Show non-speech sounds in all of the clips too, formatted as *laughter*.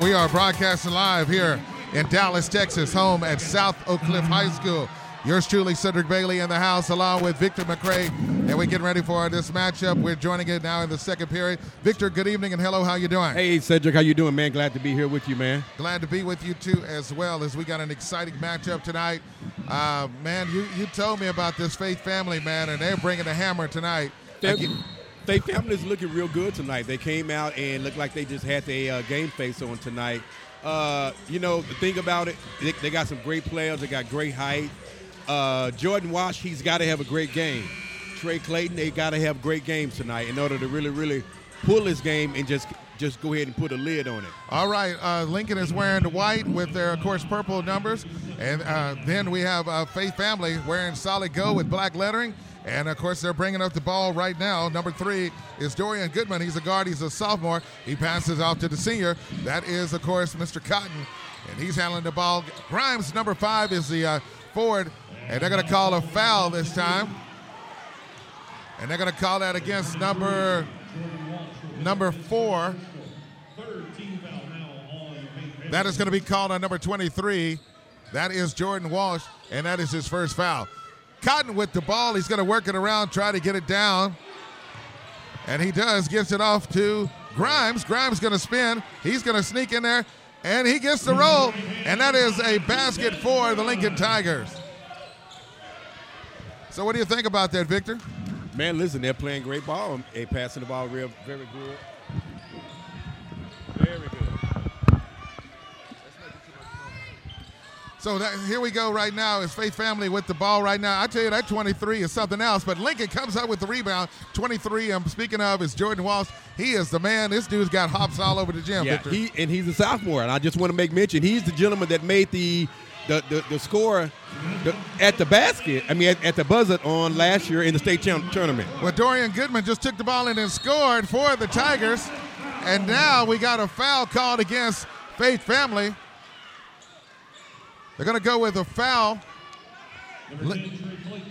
We are broadcasting live here in Dallas, Texas, home at South Oak Cliff High School. Yours truly, Cedric Bailey in the house, along with Victor McCray, and we're getting ready for this matchup. We're joining it now in the second period. Victor, good evening and hello. How you doing? Hey, Cedric, how you doing, man? Glad to be here with you, man. Glad to be with you too, as well as we got an exciting matchup tonight. Uh, man, you you told me about this Faith family, man, and they're bringing the hammer tonight. Faith family is looking real good tonight. They came out and looked like they just had their uh, game face on tonight. Uh, you know, the thing about it, they, they, got some great players. They got great height. Uh, Jordan Walsh, he's got to have a great game. Trey Clayton, they got to have great games tonight in order to really, really pull this game and just just go ahead and put a lid on it. All right, uh, Lincoln is wearing the white with their, of course, purple numbers, and uh, then we have uh, Faith Family wearing solid gold with black lettering. And of course, they're bringing up the ball right now. Number three is Dorian Goodman. He's a guard, he's a sophomore. He passes off to the senior. That is, of course, Mr. Cotton. And he's handling the ball. Grimes, number five, is the uh, forward. And they're going to call a foul this time. And they're going to call that against number number four. That is going to be called on number 23. That is Jordan Walsh, and that is his first foul. Cotton with the ball. He's going to work it around, try to get it down. And he does, gets it off to Grimes. Grimes going to spin. He's going to sneak in there, and he gets the roll. And that is a basket for the Lincoln Tigers. So, what do you think about that, Victor? Man, listen, they're playing great ball. They passing the ball real, very good. Very good. So that, here we go right now is Faith Family with the ball right now. I tell you, that 23 is something else. But Lincoln comes up with the rebound. 23, I'm speaking of, is Jordan Walsh. He is the man. This dude's got hops all over the gym, yeah, Victor. He, and he's a sophomore. And I just want to make mention, he's the gentleman that made the the, the, the score the, at the basket, I mean, at, at, the buzzer on last year in the state tournament. Well, Dorian Goodman just took the ball in and scored for the Tigers. And now we got a foul called against Faith Family. They're going to go with a foul.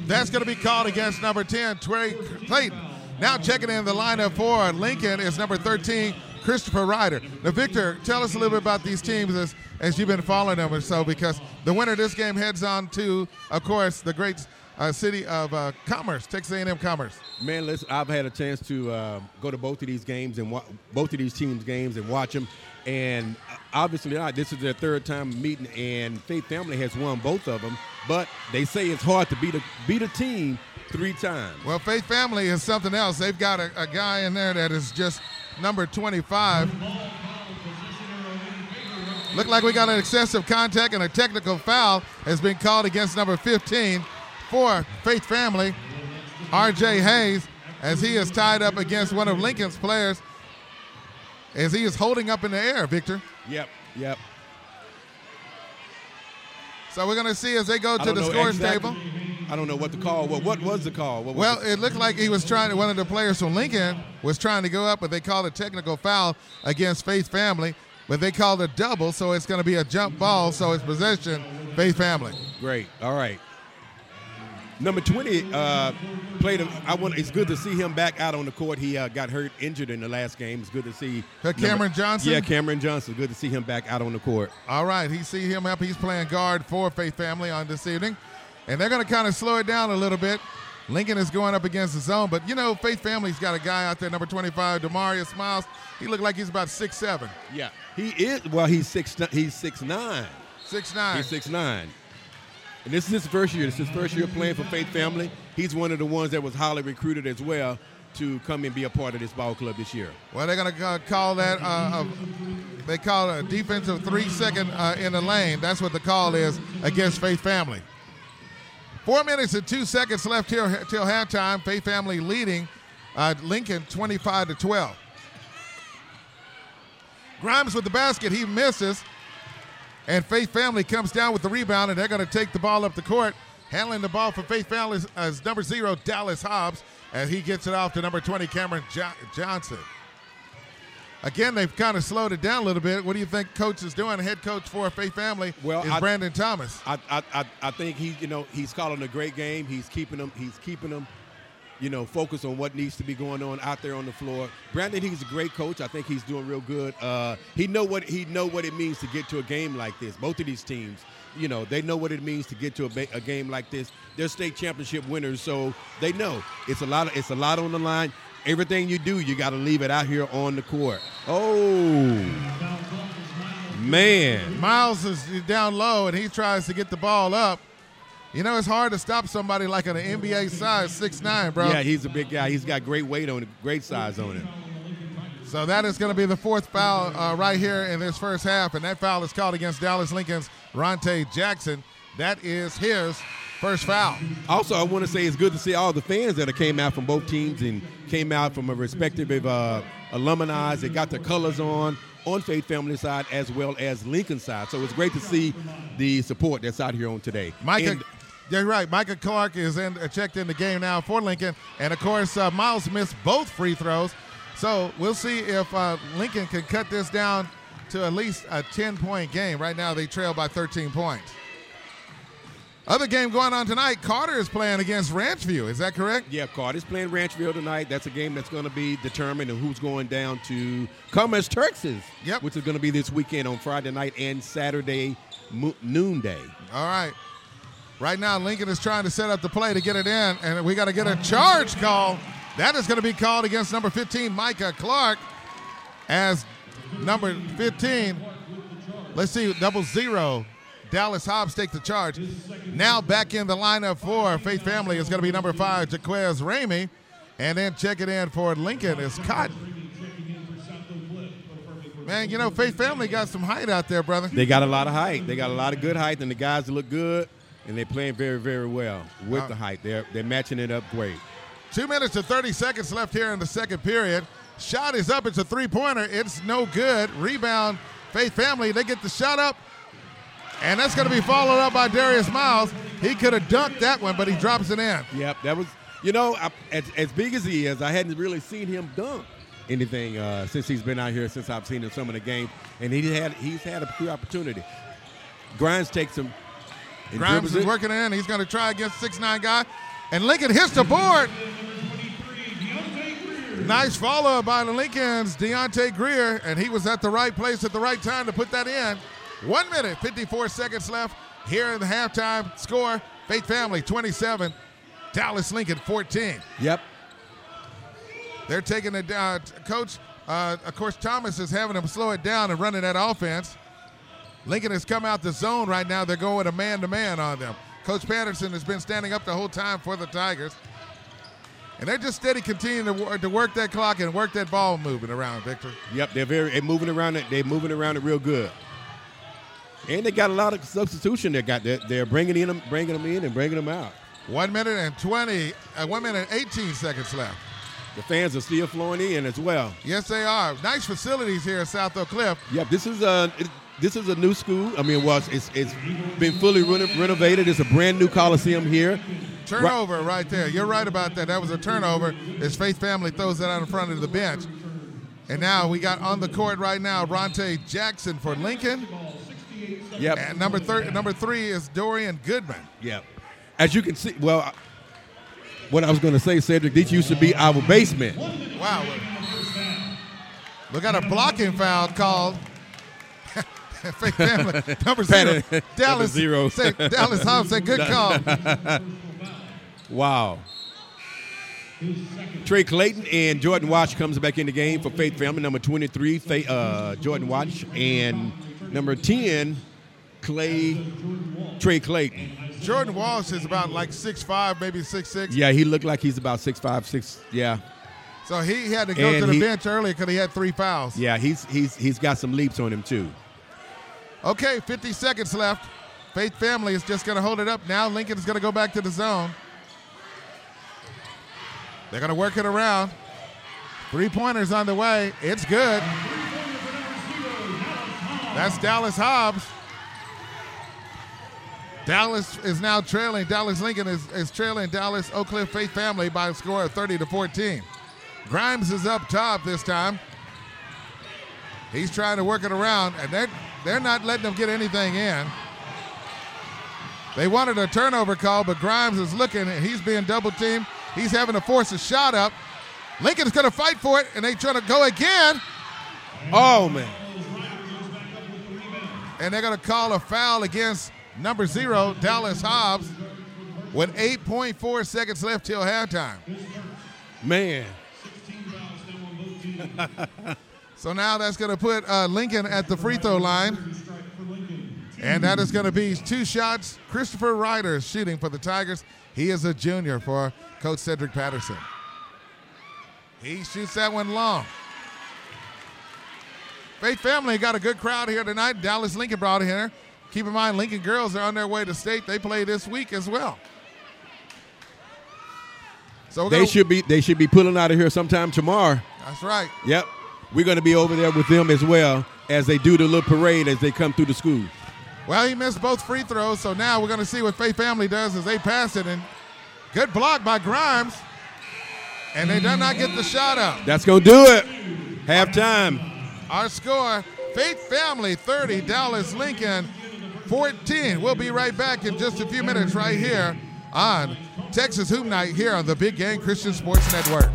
That's going to be called against number 10, Trey Clayton. Now checking in the lineup for Lincoln is number 13, Christopher Ryder. Now, Victor, tell us a little bit about these teams as, as you've been following them or so, because the winner of this game heads on to, of course, the great uh, city of uh, Commerce, Texas A&M Commerce. Man, listen, I've had a chance to uh, go to both of these games and wa- both of these teams' games and watch them. And obviously, not. This is their third time meeting, and Faith Family has won both of them. But they say it's hard to beat a beat a team three times. Well, Faith Family is something else. They've got a, a guy in there that is just number 25. Look like we got an excessive contact and a technical foul has been called against number 15 for Faith Family, R.J. Hayes, as he is tied up against one of Lincoln's players as he is holding up in the air, Victor. Yep, yep. So we're going to see as they go to the scores exactly. table. I don't know what the call. Well, what was the call? Was well, the- it looked like he was trying to. One of the players from Lincoln was trying to go up, but they called a technical foul against Faith Family. But they called a double, so it's going to be a jump ball. So it's possession, Faith Family. Great. All right. Number 20 uh, played. A, I want. It's good to see him back out on the court. He uh, got hurt, injured in the last game. It's good to see Uh, Cameron Johnson? Yeah, Cameron Johnson. Good to see him back out on the court. All right, he see him up. He's playing guard for Faith Family on this evening, and they're going to kind of slow it down a little bit. Lincoln is going up against the zone, but you know Faith Family's got a guy out there, number 25, Demarius Miles. He looked like he's about six seven, Yeah, he is. Well, he's six. He's six nine. six nine. He's six nine. And this is his first year. This is his first year playing for Faith Family. He's one of the ones that was highly recruited as well to come and be a part of this ball club this year. Well, they're going to call that. Uh, a, they call it a defensive three second uh, in the lane. That's what the call is against Faith Family. Four minutes and two seconds left here till halftime. Faith Family leading uh, Lincoln 25 to 12. Grimes with the basket. He misses. And Faith Family comes down with the rebound, and they're going to take the ball up the court. Handling the ball for Faith Family is- is number zero, Dallas Hobbs, as he gets it off to number 20, Cameron jo- Johnson. Again, they've kind of slowed it down a little bit. What do you think coach is doing? Head coach for Faith Family Well, is I- Brandon Thomas. I, I, I, I think he, you know, he's calling a great game. He's keeping them. He's keeping them you know, focus on what needs to be going on out there on the floor. Brandon, he's a great coach. I think he's doing real good. Uh, he know what he know what it means to get to a game like this. Both of these teams, you know, they know what it means to get to a, ba- a game like this. They're state championship winners, so they know it's a lot. Of, it's a lot on the line. Everything you do, you got to leave it out here on the court. Oh, man. Miles is down low and he tries to get the ball up. You know, it's hard to stop somebody like an NBA size, six nine, bro. Yeah, he's a big guy. He's got great weight on it, great size on him. So that is going to be the fourth foul uh, right here in this first half, and that foul is called against Dallas Lincoln's Ronte Jackson. That is his first foul. Also, I want to say it's good to see all the fans that came out from both teams and came out from a respective uh, alumni. They got their colors on on Faith Family side as well as Lincoln side. So it's great to see the support that's out here on today. Micah, And- you're right. Micah Clark is in, uh, checked in the game now for Lincoln, and of course uh, Miles missed both free throws. So we'll see if uh, Lincoln can cut this down to at least a 10 point game. Right now they trail by 13 points. Other game going on tonight. Carter is playing against Ranchview. Is that correct? Yeah, Carter's playing Ranchview tonight. That's a game that's going to be determined and who's going down to Commerce Texas, Yep. which is going to be this weekend on Friday night and Saturday mo- noonday. All right. Right now, Lincoln is trying to set up the play to get it in, and we got to get a charge call. That is going to be called against number 15, Micah Clark, as number 15. Let's see, double zero. Dallas Hobbs take the charge. Now back in the lineup for Faith Family is going to be number five, Jaquez Ramey. And then check it in for Lincoln is Cotton. Man, you know, Faith Family got some height out there, brother. They got a lot of height. They got a lot of good height, and the guys look good, and they're playing very, very well with Wow. the height. They're they're matching it up great. Two minutes and 30 seconds left here in the second period. Shot is up. It's a three pointer. It's no good. Rebound, Faith Family. They get the shot up. And that's going to be followed up by Darius Miles. He could have dunked that one, but he drops it in. Yep, that was. You know, I, as, as big as he is, I hadn't really seen him dunk anything uh, since he's been out here. Since I've seen him some of the games, and he had he's had a good opportunity. Grimes takes him. Grimes is it. working in. He's going to try against six nine guy. And Lincoln hits the board. Nice follow by the Lincolns, Deontay Greer, and he was at the right place at the right time to put that in. One minute, 54 seconds left here in the halftime score. Faith Family 27, Dallas Lincoln 14. Yep. They're taking it down. Coach, uh, of course, Thomas is having them slow it down and running that offense. Lincoln has come out the zone right now. They're going a man to man on them. Coach Patterson has been standing up the whole time for the Tigers. And they're just steady continuing to, to work that clock and work that ball moving around, Victor. Yep, they're very they're moving around it. They're moving around it real good, and they got a lot of substitution. They got they're, they're bringing in them, bringing them in, and bringing them out. One minute and 20, uh, one minute and 18 seconds left. The fans are still flowing in as well. Yes, they are. Nice facilities here at South Oak Cliff. Yep, this is a it, this is a new school. I mean, well, it's it's, been fully reno- renovated. It's a brand new coliseum here. Turnover right there. You're right about that. That was a turnover. His Faith family throws that out in front of the bench. And now we got on the court right now Ronte Jackson for Lincoln. Yep, And number thir- number three is Dorian Goodman. yep. As you can see, well, what I was going to say, Cedric, these used to be our basement. Wow. We got a blocking foul called. *laughs* Faith family *laughs* number zero. Dallas number zero. *laughs* Say, Dallas Hobbs said good call. Wow. Trey Clayton and Jordan Walsh comes back in the game for Faith Family. Number 23, Fa- uh, Jordan Walsh, and number 10, Clay Trey Clayton. Jordan Walsh is about like six five, maybe six six. Yeah, he looked like he's about six five, six. Yeah, So he had to go And to the he- bench earlier because he had three fouls. yeah, he's he's he's got some leaps on him too. Okay, 50 seconds left. Faith Family is just going to hold it up now. Lincoln is going to go back to the zone. They're going to work it around. Three pointers on the way. It's good. That's Dallas Hobbs. Dallas is now trailing. Dallas Lincoln is, is trailing Dallas Oak Cliff Faith Family by a score of 30 to 14. Grimes is up top this time. He's trying to work it around, and they're they're not letting them get anything in. They wanted a turnover call, but Grimes is looking, and he's being double teamed. He's having to force a shot up. Lincoln's going to fight for it, and they try to go again. Oh, man. And they're going to call a foul against number zero, Dallas Hobbs, with 8.4 seconds left till halftime. Man. *laughs* so now that's going to put uh, Lincoln at the free throw line. And that is going to be two shots. Christopher Ryder is shooting for the Tigers. He is a junior for Coach Cedric Patterson. He shoots that one long. Faith Family got a good crowd here tonight. Dallas Lincoln brought here. Keep in mind, Lincoln girls are on their way to state. They play this week as well. So they should be they should be pulling out of here sometime tomorrow. That's right. Yep. We're going to be over there with them as well as they do the little parade as they come through the school. Well, he missed both free throws, so now we're going to see what Faith Family does as they pass it. And good block by Grimes. And they do not get the shot up. That's going to do it. Halftime. Our score Faith Family 30, Dallas Lincoln 14. We'll be right back in just a few minutes right here on Texas Hoop Night here on the Big Game Christian Sports Network.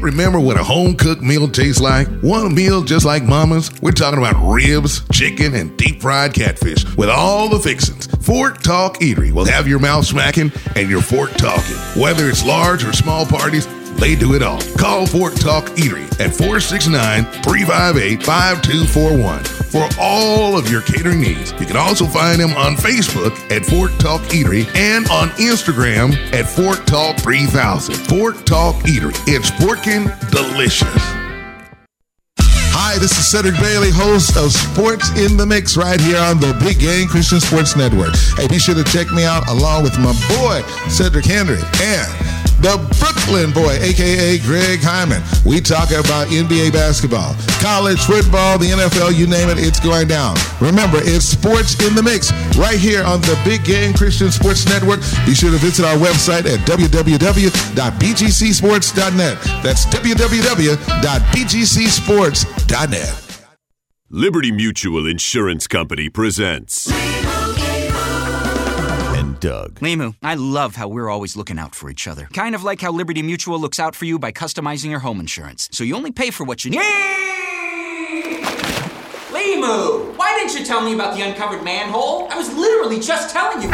Can't remember what a home cooked meal tastes like? One meal just like mama's? We're talking about ribs, chicken, and deep fried catfish with all the fixings. Fork Talk Eatery will have your mouth smacking and your fork talking. Whether it's large or small parties, they do it all. Call Fork Talk Eatery at 469 358 5241 for all of your catering needs. You can also find them on Facebook at Fork Talk Eatery and on Instagram at Fork Talk 3000. Fork Talk Eatery. It's forking delicious. Hi, this is Cedric Bailey, host of Sports in the Mix right here on the Big Game Christian Sports Network. Hey, be sure to check me out along with my boy, Cedric Henry, and the Brooklyn boy, aka Greg Hyman. We talk about NBA basketball, college football, the NFL, you name it, it's going down. Remember, it's sports in the mix right here on the Big Game Christian Sports Network. Be sure to visit our website at www.bgcsports.net. That's www.bgcsports.net. Liberty Mutual Insurance Company presents. Doug. Limu, I love how we're always looking out for each other. Kind of like how Liberty Mutual looks out for you by customizing your home insurance. So you only pay for what you need. Limu, why didn't you tell me about the uncovered manhole? I was literally just telling you.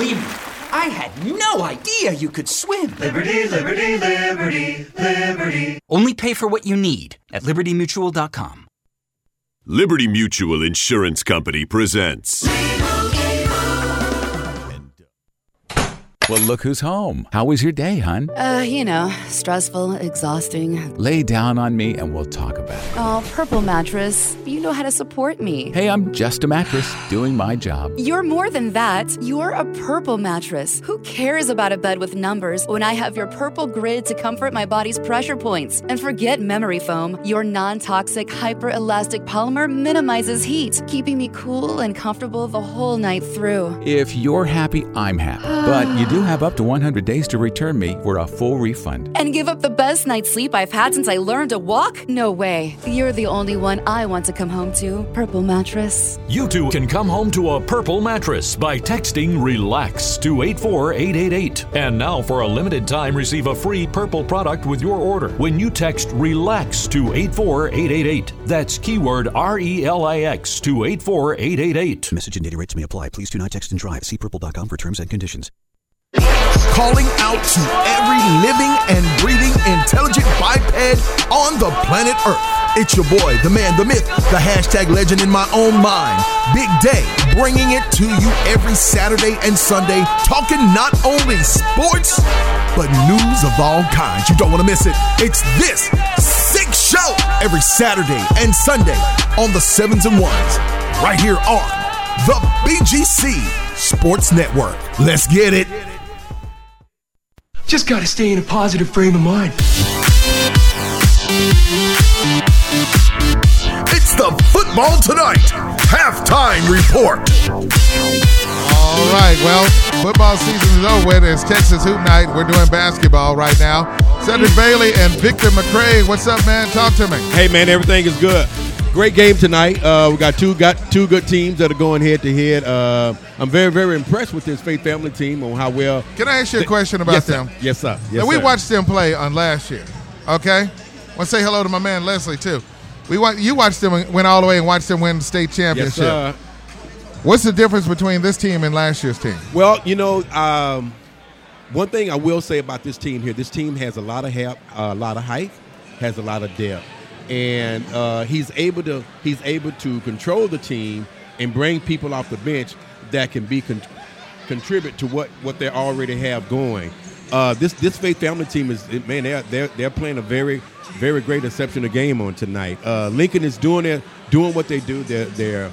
Limu, I had no idea you could swim. Liberty, liberty, liberty, liberty. Only pay for what you need at libertymutual.com. Liberty Mutual Insurance Company presents. Well, look who's home. How was your day, hun? Uh, you know, stressful, exhausting. Lay down on me and we'll talk about it. Oh, Purple Mattress, you know how to support me. Hey, I'm just a mattress doing my job. You're more than that. You're a Purple Mattress. Who cares about a bed with numbers when I have your Purple Grid to comfort my body's pressure points? And forget memory foam. Your non toxic, hyper-elastic polymer minimizes heat, keeping me cool and comfortable the whole night through. If you're happy, I'm happy. but you do have up to 100 days to return me for a full refund. And give up the best night's sleep I've had since I learned to walk? No way. You're the only one I want to come home to. Purple Mattress. You too can come home to a purple mattress by texting RELAX to 84888. And now, for a limited time, receive a free purple product with your order when you text RELAX to 84888. That's keyword R E L I X to 84888. Message and data rates may apply. Please do not text and drive. See purple.com for terms and conditions. Calling out to every living and breathing intelligent biped on the planet Earth. It's your boy, the man, the myth, the hashtag legend in my own mind. Big Day, bringing it to you every Saturday and Sunday, talking not only sports, but news of all kinds. You don't want to miss it. It's this sick show every Saturday and Sunday on the sevens and ones, right here on the BGC Sports Network. Let's get it. Just got to stay in a positive frame of mind. It's the Football Tonight halftime report. All All right, well, football season is over with. It's Texas Hoop Night. We're doing basketball right now. Cedric Bailey and Victor McCrae. What's up, man? Talk to me. Hey man, everything is good. Great game tonight. Uh, we got two got two good teams that are going head to head. Uh, I'm very very impressed with this Faith Family team on how well. Can I ask you a question about yes, them? Sir. Yes, sir. Yes, now, we sir. watched them play on last year. Okay, I want to say hello to my man Leslie too. We wa- you watched them went all the way and watched them win the state Yes, championship. sir. What's the difference between this team and last year's team? Well, you know, um, one thing I will say about this team here: this team has a lot of help, a lot of height, has a lot of depth, and uh, he's able to he's able to control the team and bring people off the bench that can be con- contribute to what what they already have going. Uh, this this Faith Family team is man they're they're, they're playing a very very great exceptional game on tonight. Uh, Lincoln is doing it doing what they do. They're they're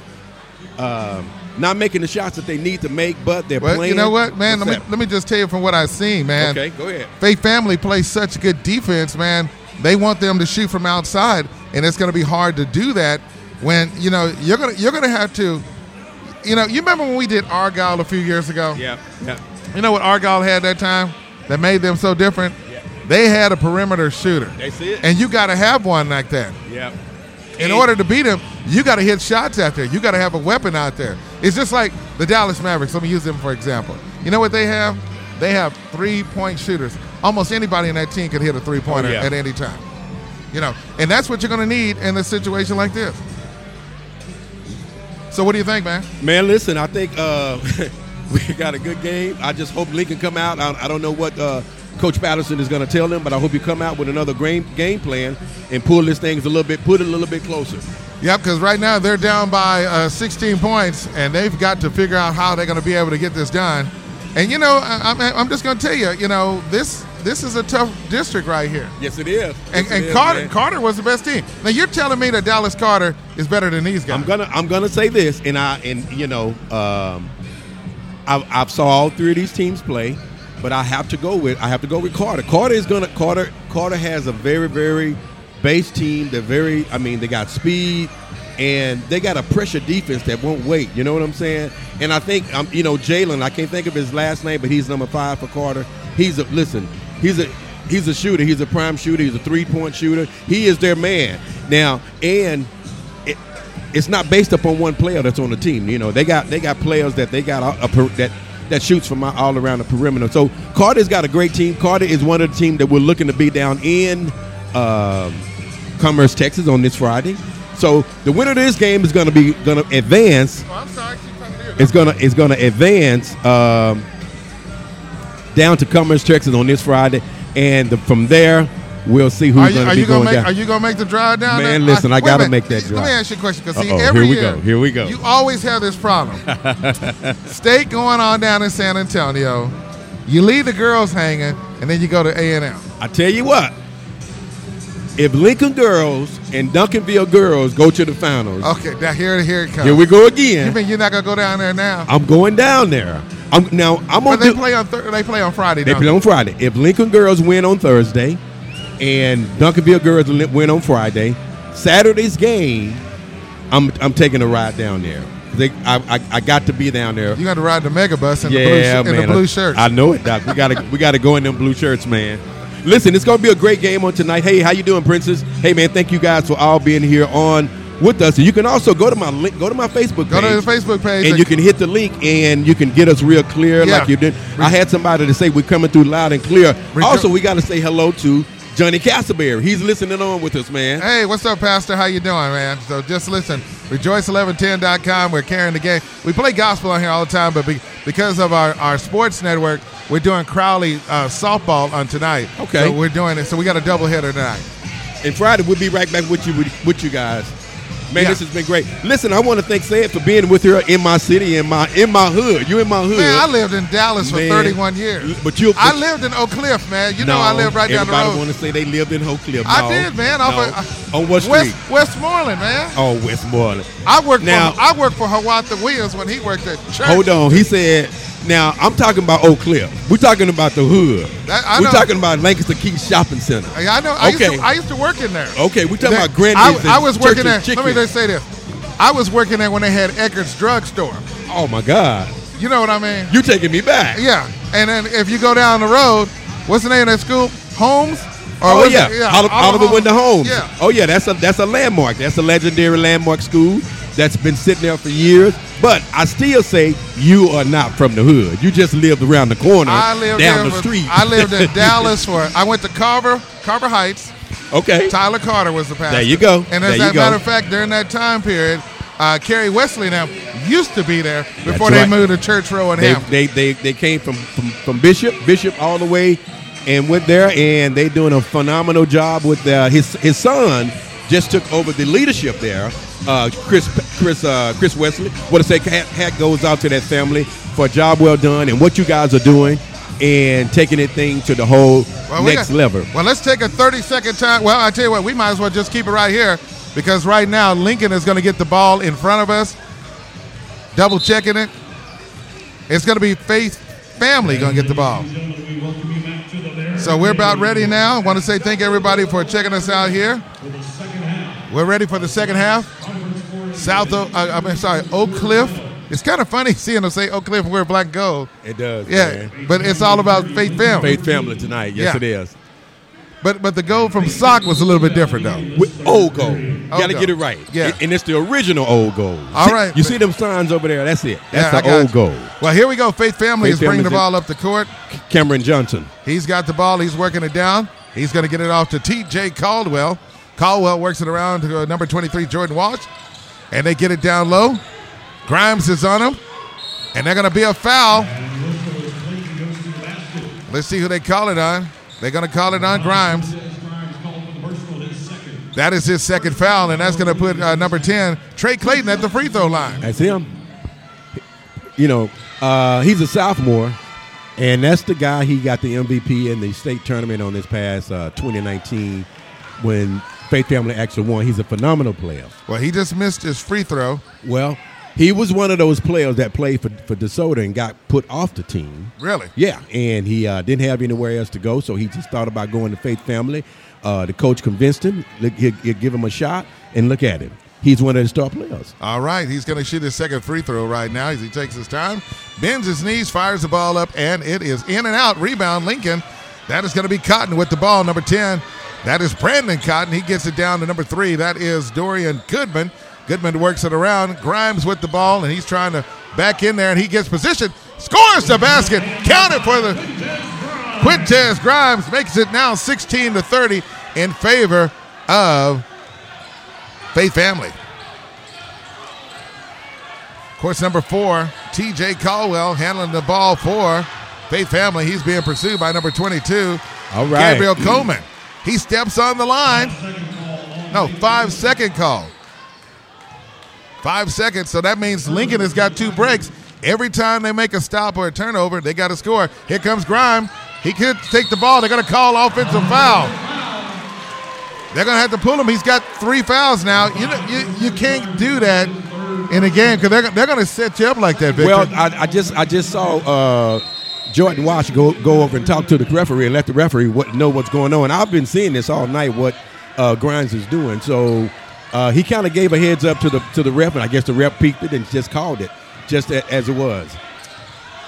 um, not making the shots that they need to make, but they're Well, playing. you know what, man? What's Let me, let me just tell you from what I've seen, man. Okay, go ahead. Faith Family plays such good defense, man. They want them to shoot from outside, and it's going to be hard to do that when you know you're gonna you're gonna have to. You know, you remember when we did Argyle a few years ago? Yeah, yeah. You know what Argyle had that time that made them so different? Yeah. They had a perimeter shooter. That's it. And you got to have one like that. Yeah. In order to beat him, you got to hit shots out there. You got to have a weapon out there. It's just like the Dallas Mavericks. Let me use them for example. You know what they have? They have three-point shooters. Almost anybody in that team could hit a three-pointer Oh, yeah. at any time. You know, and that's what you're going to need in a situation like this. So, what do you think, man? Man, listen, I think uh, *laughs* we got a good game. I just hope Lincoln come out. I, I don't know what uh, Coach Patterson is going to tell them, but I hope you come out with another game game plan and pull this thing a little bit, put it a little bit closer. Yep, because right now they're down by uh, 16 points, and they've got to figure out how they're going to be able to get this done. And you know, I, I'm, I'm just going to tell you, you know, this this is a tough district right here. Yes, it is. And, Yes, it and is, Carter man. Carter was the best team. Now you're telling me that Dallas Carter is better than these guys? I'm gonna I'm gonna say this, and I and you know, um, I I've saw all three of these teams play, but I have to go with I have to go with Carter. Carter is gonna Carter Carter has a very very base team. They're very I mean they got speed. And they got a pressure defense that won't wait. You know what I'm saying? And I think, um, you know, Jalen. I can't think of his last name, but he's number five for Carter. He's a listen. He's a he's a shooter. He's a prime shooter. He's a three point shooter. He is their man now. And it, it's not based upon one player that's on the team. You know, they got they got players that they got a, a that that shoots from all around the perimeter. So Carter's got a great team. Carter is one of the team that we're looking to be down in um, Commerce, Texas, on this Friday. So the winner of this game is going to be going to advance. Oh, I'm sorry. keep talking to you. It's gonna it's gonna advance um, down to Commerce, Texas, on this Friday, and the, from there we'll see who's going to be you gonna going make? down. Are you gonna make the drive down there? Man, listen, I wait a gotta make that Let me ask you a question because see, every here we year go, here we go. You always have this problem. *laughs* State going on down in San Antonio. You leave the girls hanging, and then you go to A and M. I tell you what, if Lincoln girls and Duncanville girls go to the finals, Okay, now here, here it comes. here we go again. You mean you're not gonna go down there now? I'm going down there. I'm now. I'm But gonna they do. play on thir- they play on Friday. They play on Friday. If Lincoln girls win on Thursday, and Duncanville girls win on Friday, Saturday's game, I'm I'm taking a ride down there. They, I, I, I got to be down there. You got to ride the mega bus in, yeah, the, blue man. in the blue I- shirts. I know it, Doc. We gotta we gotta go in them blue shirts, man. Listen, it's gonna be a great game on tonight. Hey, how you doing, Princess? Hey, man, thank you guys for all being here on with us. And you can also go to my link, go to my Facebook Go page. to the Facebook page and you can hit the link and you can get us real clear Yeah. like you did. I had somebody to say we're coming through loud and clear. also, we got to say hello to Johnny Castleberry. He's listening on with us, man. Hey, what's up, Pastor? How you doing, man? So just listen, rejoice1110.com. We're carrying the game. We play gospel on here all the time, but be, because of our, our sports network, we're doing Crowley uh, softball on tonight. Okay. So we're doing it. So we got a double header tonight. And Friday we'll be right back with you with, with you guys. Man, Yeah. this has been great. Listen, I want to thank Sayed for being with her in my city, in my in my hood. You in my hood. Man, I lived in Dallas for 31 years. But you I lived in Oak Cliff, man. You know I lived right down the road. Everybody want to say they lived in Oak Cliff. I did, man. Off No. of- on what street? West, Westmoreland, man. Oh, Westmoreland. I worked Now- for I worked for Hiawatha Williams when he worked at church. Hold on. He said, now I'm talking about Oak Cliff. We're talking about the hood. That- I We're know. talking about Lancaster Kiest Shopping Center. I know. I, used Okay. to, I used to work in there. Okay, we're talking That- about Grandy's I, I was working there. Let me just say this. I was working there when they had Eckerd's drugstore. Oh my God. You know what I mean? You're taking me back? Yeah. And then if you go down the road, what's the name of that school? Holmes. Or oh yeah, it? Oliver, Oliver Wendell Holmes. Yeah. Oh yeah, that's a that's a landmark. That's a legendary landmark school that's been sitting there for years. But I still say you are not from the hood. You just lived around the corner, I lived down the street. I lived in *laughs* Dallas for. I went to Carver, Carver Heights. Okay. Tyler Carter was the pastor. There you go. And as a matter of fact, during that time period, uh, Kerry Wesley now used to be there before That's they moved to Church Row and they, Hampton. they, they, they came from, from, from Bishop, Bishop all the way, and went there, and they doing a phenomenal job with uh, his his son. Just took over the leadership there. Uh, Chris Chris uh, Chris Wesley. Want to say hat, hat goes out to that family for a job well done and what you guys are doing and taking it thing to the whole Well, we next got- level. Well, let's take a 30 second time. Well, I tell you what, we might as well just keep it right here because right now Lincoln is going to get the ball in front of us, double checking it. It's going to be Faith Family going to get the ball. So we're about ready now. I want to say thank everybody for checking us out here. We're ready for the second half. South, of, uh, I'm sorry, Oak Cliff. It's kind of funny *laughs* seeing them say Oak Cliff and wear black gold. It does. Yeah, man. but it's all about Faith Family. Faith family tonight. Yes, Yeah. it is. But but the gold from sock was a little bit different though. With old gold. You got to gold. get it right. Yeah. And it's the original old gold. All See- right. You see them signs over there? That's it. That's Yeah, the old you. gold. Well, here we go. Faith Family Faith is bringing the ball up the court. Cameron Johnson. He's got the ball. He's working it down. He's going to get it off to T.J. Caldwell. Caldwell works it around to uh, number 23, Jordan Walsh. And they get it down low. Grimes is on him. And they're going to be a foul. Let's see who they call it on. They're going to call it on Grimes. That is his second foul, and that's going to put uh, number 10, Trey Clayton, at the free throw line. That's him. You know, uh, he's a sophomore, and that's the guy he got the MVP in the state tournament on this past uh, 2019 when Faith Family actually won. He's a phenomenal player. Well, he just missed his free throw. Well, he was one of those players that played for, for DeSoto and got put off the team. Really? Yeah, and he uh, didn't have anywhere else to go, so he just thought about going to Faith Family. Uh, the coach convinced him. He'd, he'd give him a shot, and look at him. He's one of the star players. All right, he's going to shoot his second free throw right now as he takes his time. Bends his knees, fires the ball up, and it is in and out. Rebound, Lincoln. That is going to be Cotton with the ball, number 10. That is Brandon Cotton. He gets it down to number three. That is Dorian Goodman. Goodman works it around. Grimes with the ball, and he's trying to back in there, and he gets position. Scores the basket. Counted for the Quintez Grimes makes it now 16 to 30 in favor of Faith Family. Course number four, TJ Caldwell handling the ball for Faith Family. He's being pursued by number 22, All right. Gabriel Coleman. He steps on the line. No, five second call. Five seconds. So that means Lincoln has got two breaks. Every time they make a stop or a turnover, they got to score. Here comes Grime. He could take the ball. They're going to call offensive foul. They're going to have to pull him. He's got three fouls now. You you, you can't do that in a game because they're, they're going to set you up like that, Victor. Well, I, I just I just saw uh, Jordan Walsh go go over and talk to the referee and let the referee what, know what's going on. I've been seeing this all night. What uh, Grimes is doing. So uh, he kind of gave a heads up to the to the ref, and I guess the ref peeked it and just called it just a, as it was.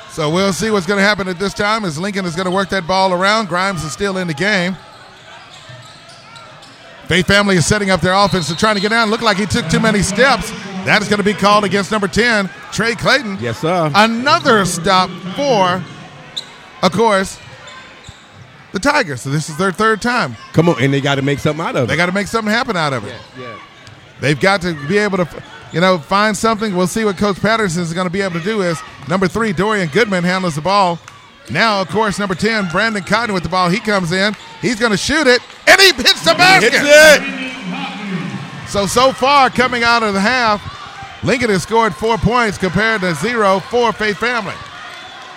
So we'll see what's going to happen at this time as Lincoln is going to work that ball around. Grimes is still in the game. Faith Family is setting up their offense to trying to get down. Looked like he took too many steps. That is going to be called against number 10, Trey Clayton. Yes, sir. Another stop for, of course, the Tigers. So this is their third time. Come on, and they got to make something out of it. They got to make something happen out of it. yeah. They've got to be able to, you know, find something. We'll see what Coach Patterson is going to be able to do. Is number three Dorian Goodman handles the ball. Now, of course, number ten Brandon Cotton with the ball. He comes in. He's going to shoot it, and he hits the basket. Hits it. So so far, coming out of the half, Lincoln has scored four points compared to zero for Faith Family.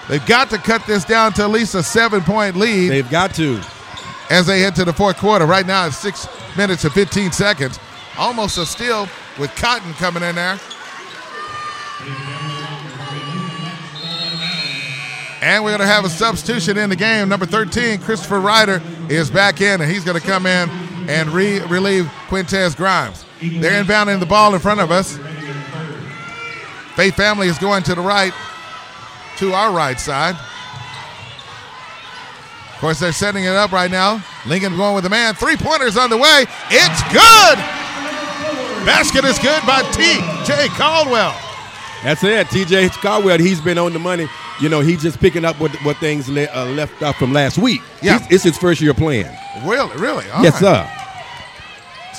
They've got to cut this down to at least a seven-point lead They've got to. as they head to the fourth quarter. Right now, it's six minutes and 15 seconds. Almost a steal with Cotton coming in there. And we're going to have a substitution in the game. Number 13, Christopher Ryder, is back in, and he's going to come in and re- relieve Quintez Grimes. They're inbounding the ball in front of us. Faith Family is going to the right. To our right side. Of course, they're setting it up right now. Lincoln going with the man. Three pointers on the way. It's good. Basket is good by T.J. Caldwell. That's it. TJ Caldwell, he's been on the money. You know, he's just picking up what, what things le- uh, left off from last week. Yeah. He's- it's his first year playing. Really, really. All yes, right. sir.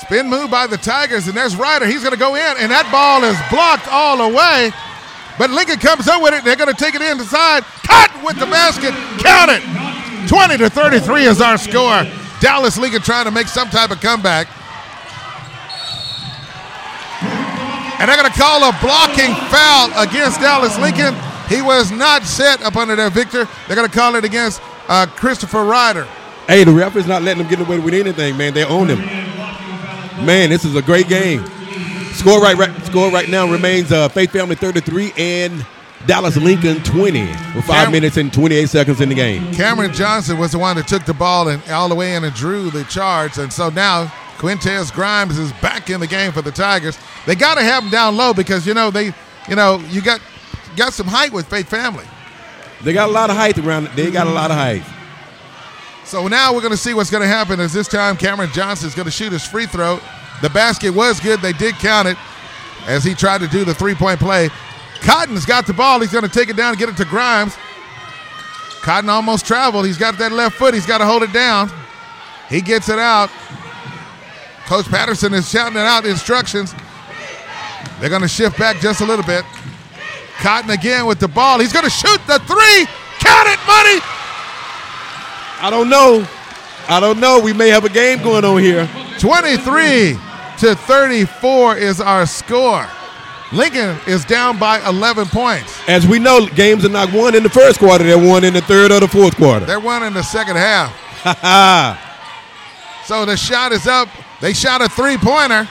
Spin move by the Tigers, and there's Ryder. He's going to go in, and that ball is blocked all the way. But Lincoln comes up with it. They're going to take it inside. Cut with the basket. Count it. 20 to 33 is our score. Dallas Lincoln trying to make some type of comeback. And they're going to call a blocking foul against Dallas Lincoln. He was not set up under there, Victor. They're going to call it against uh, Christopher Ryder. Hey, the ref is not letting them get away with anything, man. They own him. Man, this is a great game. Score right, right score right now remains uh, Faith Family 33 and Dallas Lincoln 20 with five minutes and 28 seconds in the game. Cameron Johnson was the one that took the ball and all the way in and drew the charge. And so now Quintez Grimes is back in the game for the Tigers. They got to have him down low because you know they, you know, you got got some height with Faith Family. They got a lot of height around. it. They got a lot of height. So now we're going to see what's going to happen. Is this time Cameron Johnson is going to shoot his free throw? The basket was good. They did count it as he tried to do the three point play. Cotton's got the ball. He's going to take it down and get it to Grimes. Cotton almost traveled. He's got that left foot. He's got to hold it down. He gets it out. Coach Patterson is shouting it out instructions. They're going to shift back just a little bit. Cotton again with the ball. He's going to shoot the three. Count it, money. I don't know. I don't know. We may have a game going on here. 23 to 34 is our score. Lincoln is down by 11 points. As we know, games are not won in the first quarter. They're won in the third or the fourth quarter. They're won in the second half. Ha *laughs* So the shot is up. They shot a three pointer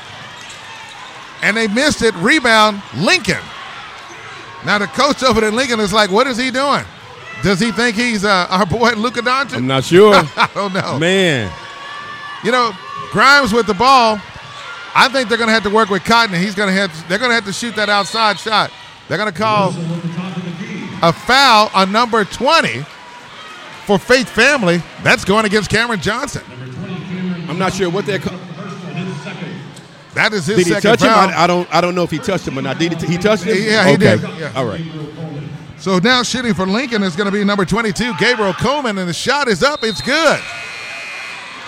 and they missed it. Rebound, Lincoln. Now the coach over at Lincoln is like, what is he doing? Does he think he's uh, our boy Luka Doncic? I'm not sure. *laughs* I don't know. Man. You know, Grimes with the ball. I think they're going to have to work with Cotton. He's going to have. They're going to have to shoot that outside shot. They're going to call a foul on number 20 for Faith Family. That's going against Cameron Johnson. I'm not sure what they're. Co- That is his did he second touch foul. him? I, I don't. I don't know if he touched him or not. Did he, he touched him? Yeah, he okay. did. Yeah. All right. So now shooting for Lincoln is going to be number 22, Gabriel Coleman, and the shot is up. It's good.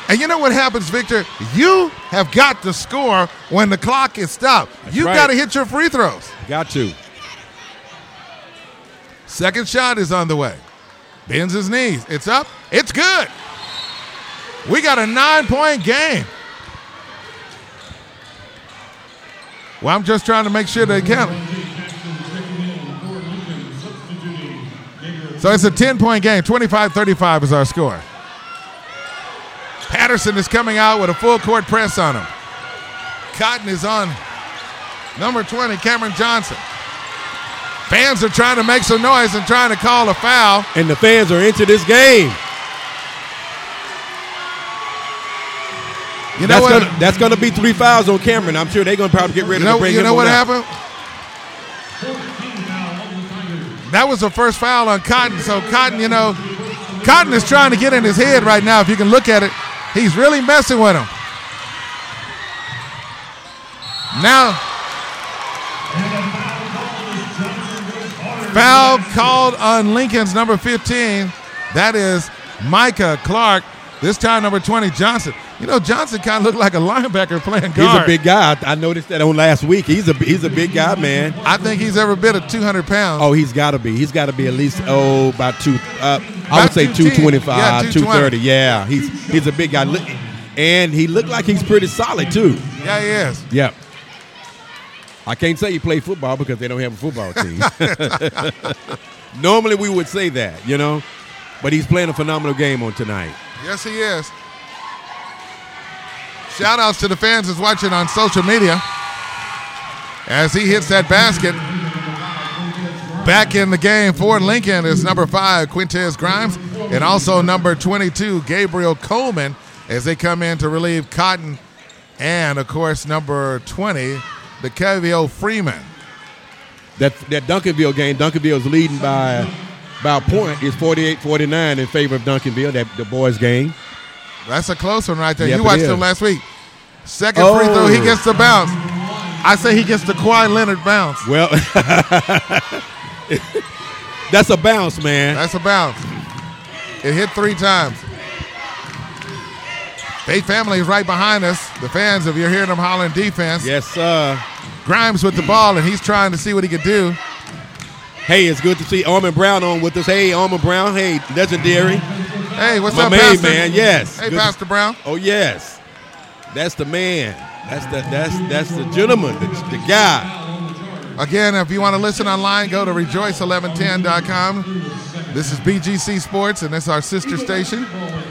And you know what happens, Victor? You have got to score when the clock is stopped. you right. got to hit your free throws. Got to. Second shot is on the way. Bends his knees. It's up. It's good. We got a nine point game. Well, I'm just trying to make sure they count. So it's a 10 point game. 25 35 is our score. Patterson is coming out with a full court press on him. Cotton is on number 20, Cameron Johnson. Fans are trying to make some noise and trying to call a foul. And the fans are into this game. You know that's what? Gonna, that's going to be three fouls on Cameron. I'm sure they're going to probably get ready You know, to bring you know what out. happened? That was the first foul on Cotton. So Cotton, you know, Cotton is trying to get in his head right now. If you can look at it, he's really messing with him. Now, foul called on Lincoln's number 15. That is Micah Clark. This time, number 20, Johnson. You know, Johnson kind of looked like a linebacker playing guard. He's a big guy. I, I noticed that on last week. He's a he's a big guy, man. I think he's ever been of 200 pounds. Oh, he's got to be. He's got to be at least oh about two. Uh, I would say two twenty five, Yeah, two 220. thirty. Yeah, he's he's a big guy, and he looked like he's pretty solid too. Yeah, he is. Yep. I can't say he played football because they don't have a football team. *laughs* Normally we would say that, you know, but he's playing a phenomenal game on tonight. Yes, he is. Shout outs to the fans that's watching on social media as he hits that basket. Back in the game for Lincoln is number five, Quintez Grimes, and also number 22, Gabriel Coleman, as they come in to relieve Cotton, and of course, number 20, the DeKevio Freeman. that that Duncanville game. Duncanville's leading by by a point. It's 48-49 in favor of Duncanville. That the boys' game. That's a close one right there. Yep, you watched him last week. Second free throw, he Oh. gets the bounce. I say he gets the Kawhi Leonard bounce. Well, *laughs* that's a bounce, man. That's a bounce. It hit three times. Faith family is right behind us. The fans, if you're hearing them hollering defense. Yes, sir. Grimes with the ball, and he's trying to see what he can do. Hey, it's good to see Armin Brown on with us. Hey, Armin Brown. Hey, legendary. Hey, what's My up, main Pastor? man? Yes. Hey, Good to- Pastor Brown. Oh yes, that's the man. That's the that's that's the gentleman, the, the guy. Again, if you want to listen online, go to rejoice1110.com. This is BGC Sports, and it's our sister station.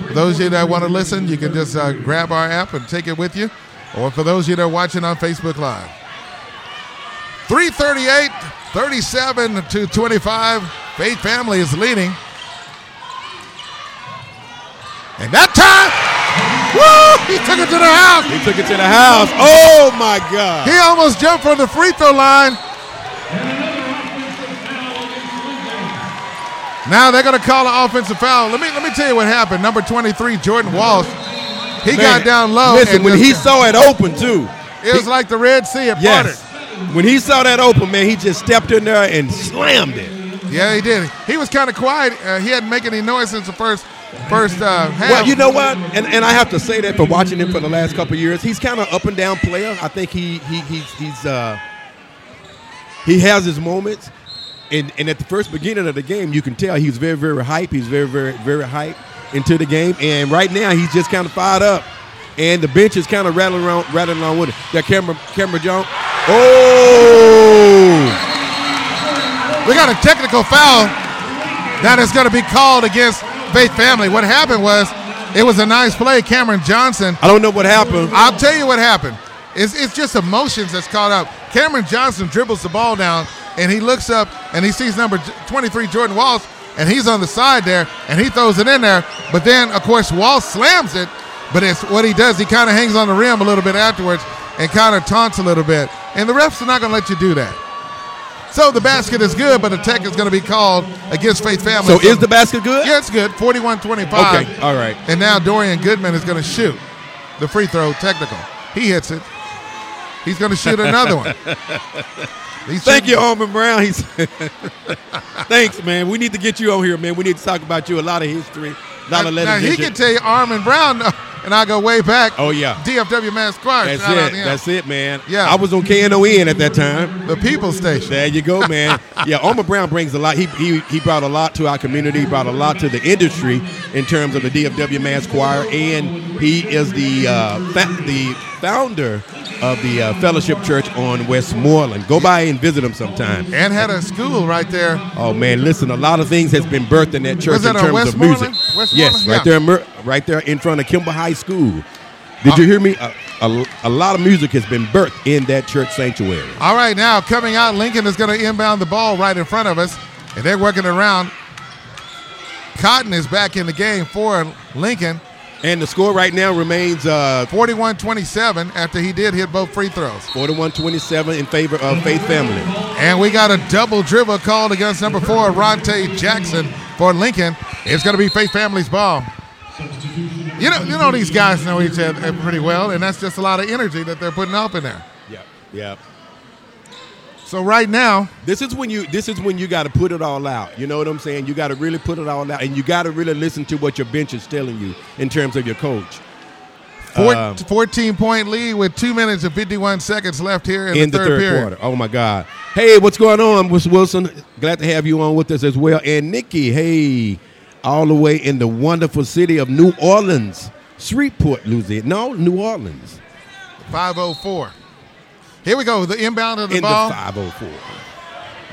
For those of you that want to listen, you can just uh, grab our app and take it with you. Or for those of you that are watching on Facebook Live. 338, 37 to 25. Faith Family is leading. And that time, woo, he took it to the house. He took it to the house. Oh my God! He almost jumped from the free throw line. Now they're going to call an offensive foul. Let me let me tell you what happened. Number 23, Jordan Walsh, he Man, got down low. Listen, when he saw it open too, it was like the Red Sea. It yes. parted. When he saw that open, man, he just stepped in there and slammed it. Yeah, he did. He was kind of quiet. Uh, he hadn't made any noise since the first first uh, half. Well, you know what, and and I have to say that for watching him for the last couple years, he's kind of up and down player. I think he he he's he's uh he has his moments, and and at the first beginning of the game, you can tell he's very very hype. He's very very very hype into the game, and right now he's just kind of fired up, and the bench is kind of rattling around rattling along with it. That camera camera Jones. Oh, We got a technical foul that is going to be called against Faith Family. What happened was it was a nice play. Cameron Johnson. I don't know what happened. I'll tell you what happened. It's, it's just emotions that's caught up. Cameron Johnson dribbles the ball down and he looks up and he sees number 23 Jordan Walsh and he's on the side there and he throws it in there. But then, of course, Walsh slams it. But it's what he does. He kind of hangs on the rim a little bit afterwards and kind of taunts a little bit. And the refs are not going to let you do that. So the basket is good, but the tech is going to be called against Faith Family. so is the basket good? Yeah, it's good. 41-25. Okay, all right. And now Dorian Goodman is going to shoot the free throw technical. He hits it. He's going to shoot another one. *laughs* He's Thank you, shooting- Alvin Brown. He's *laughs* Thanks, man. We need to get you on here, man. We need to talk about you. A lot of history, a lot of Now, he can tell you Armin Brown, and I go way back. Oh yeah, DFW Mass Choir. that's it. That's it, man. Yeah. I was on KNON at that time. The People Station. There you go, man. *laughs* yeah, Alvin Brown brings a lot. He, he he brought a lot to our community. He brought a lot to the industry in terms of the DFW Mass Choir, and he is the uh, fa- the founder of the uh, Fellowship Church on Westmoreland. Go by and visit him sometime. And had a school right there. Oh man, listen, a lot of things has been birthed in that church that in terms of music. Yes, right Yeah. there, in right there in front of Kimball High School. Did you hear me? A, a, a lot of music has been birthed in that church sanctuary. All right, now coming out, Lincoln is going to inbound the ball right in front of us, and they're working around. Cotton is back in the game for Lincoln. And the score right now remains uh, 41 27 after he did hit both free throws. 41 27 in favor of Faith Family. And we got a double dribble called against number four, Ronte Jackson for Lincoln. It's going to be Faith Family's ball. You know, you know these guys know each other pretty well, and that's just a lot of energy that they're putting up in there. Yeah, yeah. So right now, This is when you this is when you got to put it all out. You know what I'm saying? You got to really put it all out, and you got to really listen to what your bench is telling you in terms of your coach. four, Um, 14 point lead with two minutes and 51 seconds left here in, in the third, period. quarter. Oh my God! Hey, what's going on, Miss Wilson? Glad to have you on with us as well. And Nikki, hey, all the way in the wonderful city of New Orleans, Shreveport, Louisiana. No, New Orleans. 504. Here we go. The inbound of the in ball. the 504.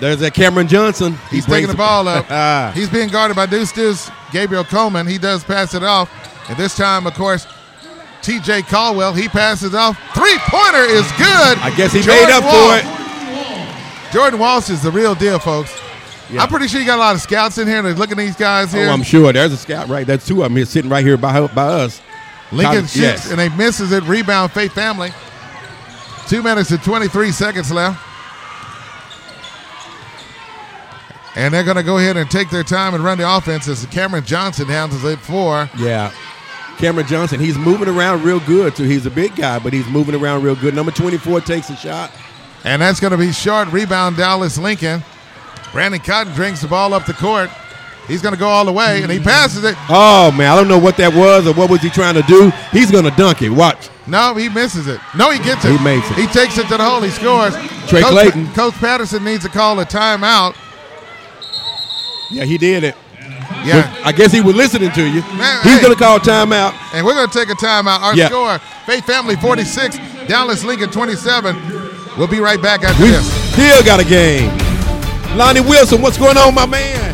There's that Cameron Johnson. He He's taking the ball up. *laughs* Ah. He's being guarded by Deuce Deuce, Gabriel Coleman. He does pass it off. And this time, of course, TJ Caldwell, he passes off. Three pointer is good. I guess he Jordan made up Walsh. for it. Jordan Walsh is the real deal, folks. Yeah. I'm pretty sure you got a lot of scouts in here. They're looking at these guys here. Oh, I'm sure. There's a scout right. That's two of them here sitting right here by, by us. Lincoln Col- shoots yes. and they misses it. Rebound, Faith Family. Two minutes and 23 seconds left. And they're going to go ahead and take their time and run the offense as Cameron Johnson handles it for. Yeah. Cameron Johnson, he's moving around real good too. He's a big guy, but he's moving around real good. Number 24 takes a shot. And that's going to be short rebound Dallas Lincoln. Brandon Cotton drinks the ball up the court. He's going to go all the way, and he passes it. Oh man, I don't know what that was or what was he trying to do. He's going to dunk it. Watch. No, he misses it. No, he gets it. He makes it. He takes it to the hole. He scores. Trey Coach, Clayton. Coach Patterson needs to call a timeout. Yeah, he did it. Yeah. I guess he was listening to you. Man, He's hey. going to call timeout. And we're going to take a timeout. Our Yeah. score, Faith Family 46, Dallas Lincoln 27. We'll be right back after We this. still got a game. Lonnie Wilson, what's going on, my man?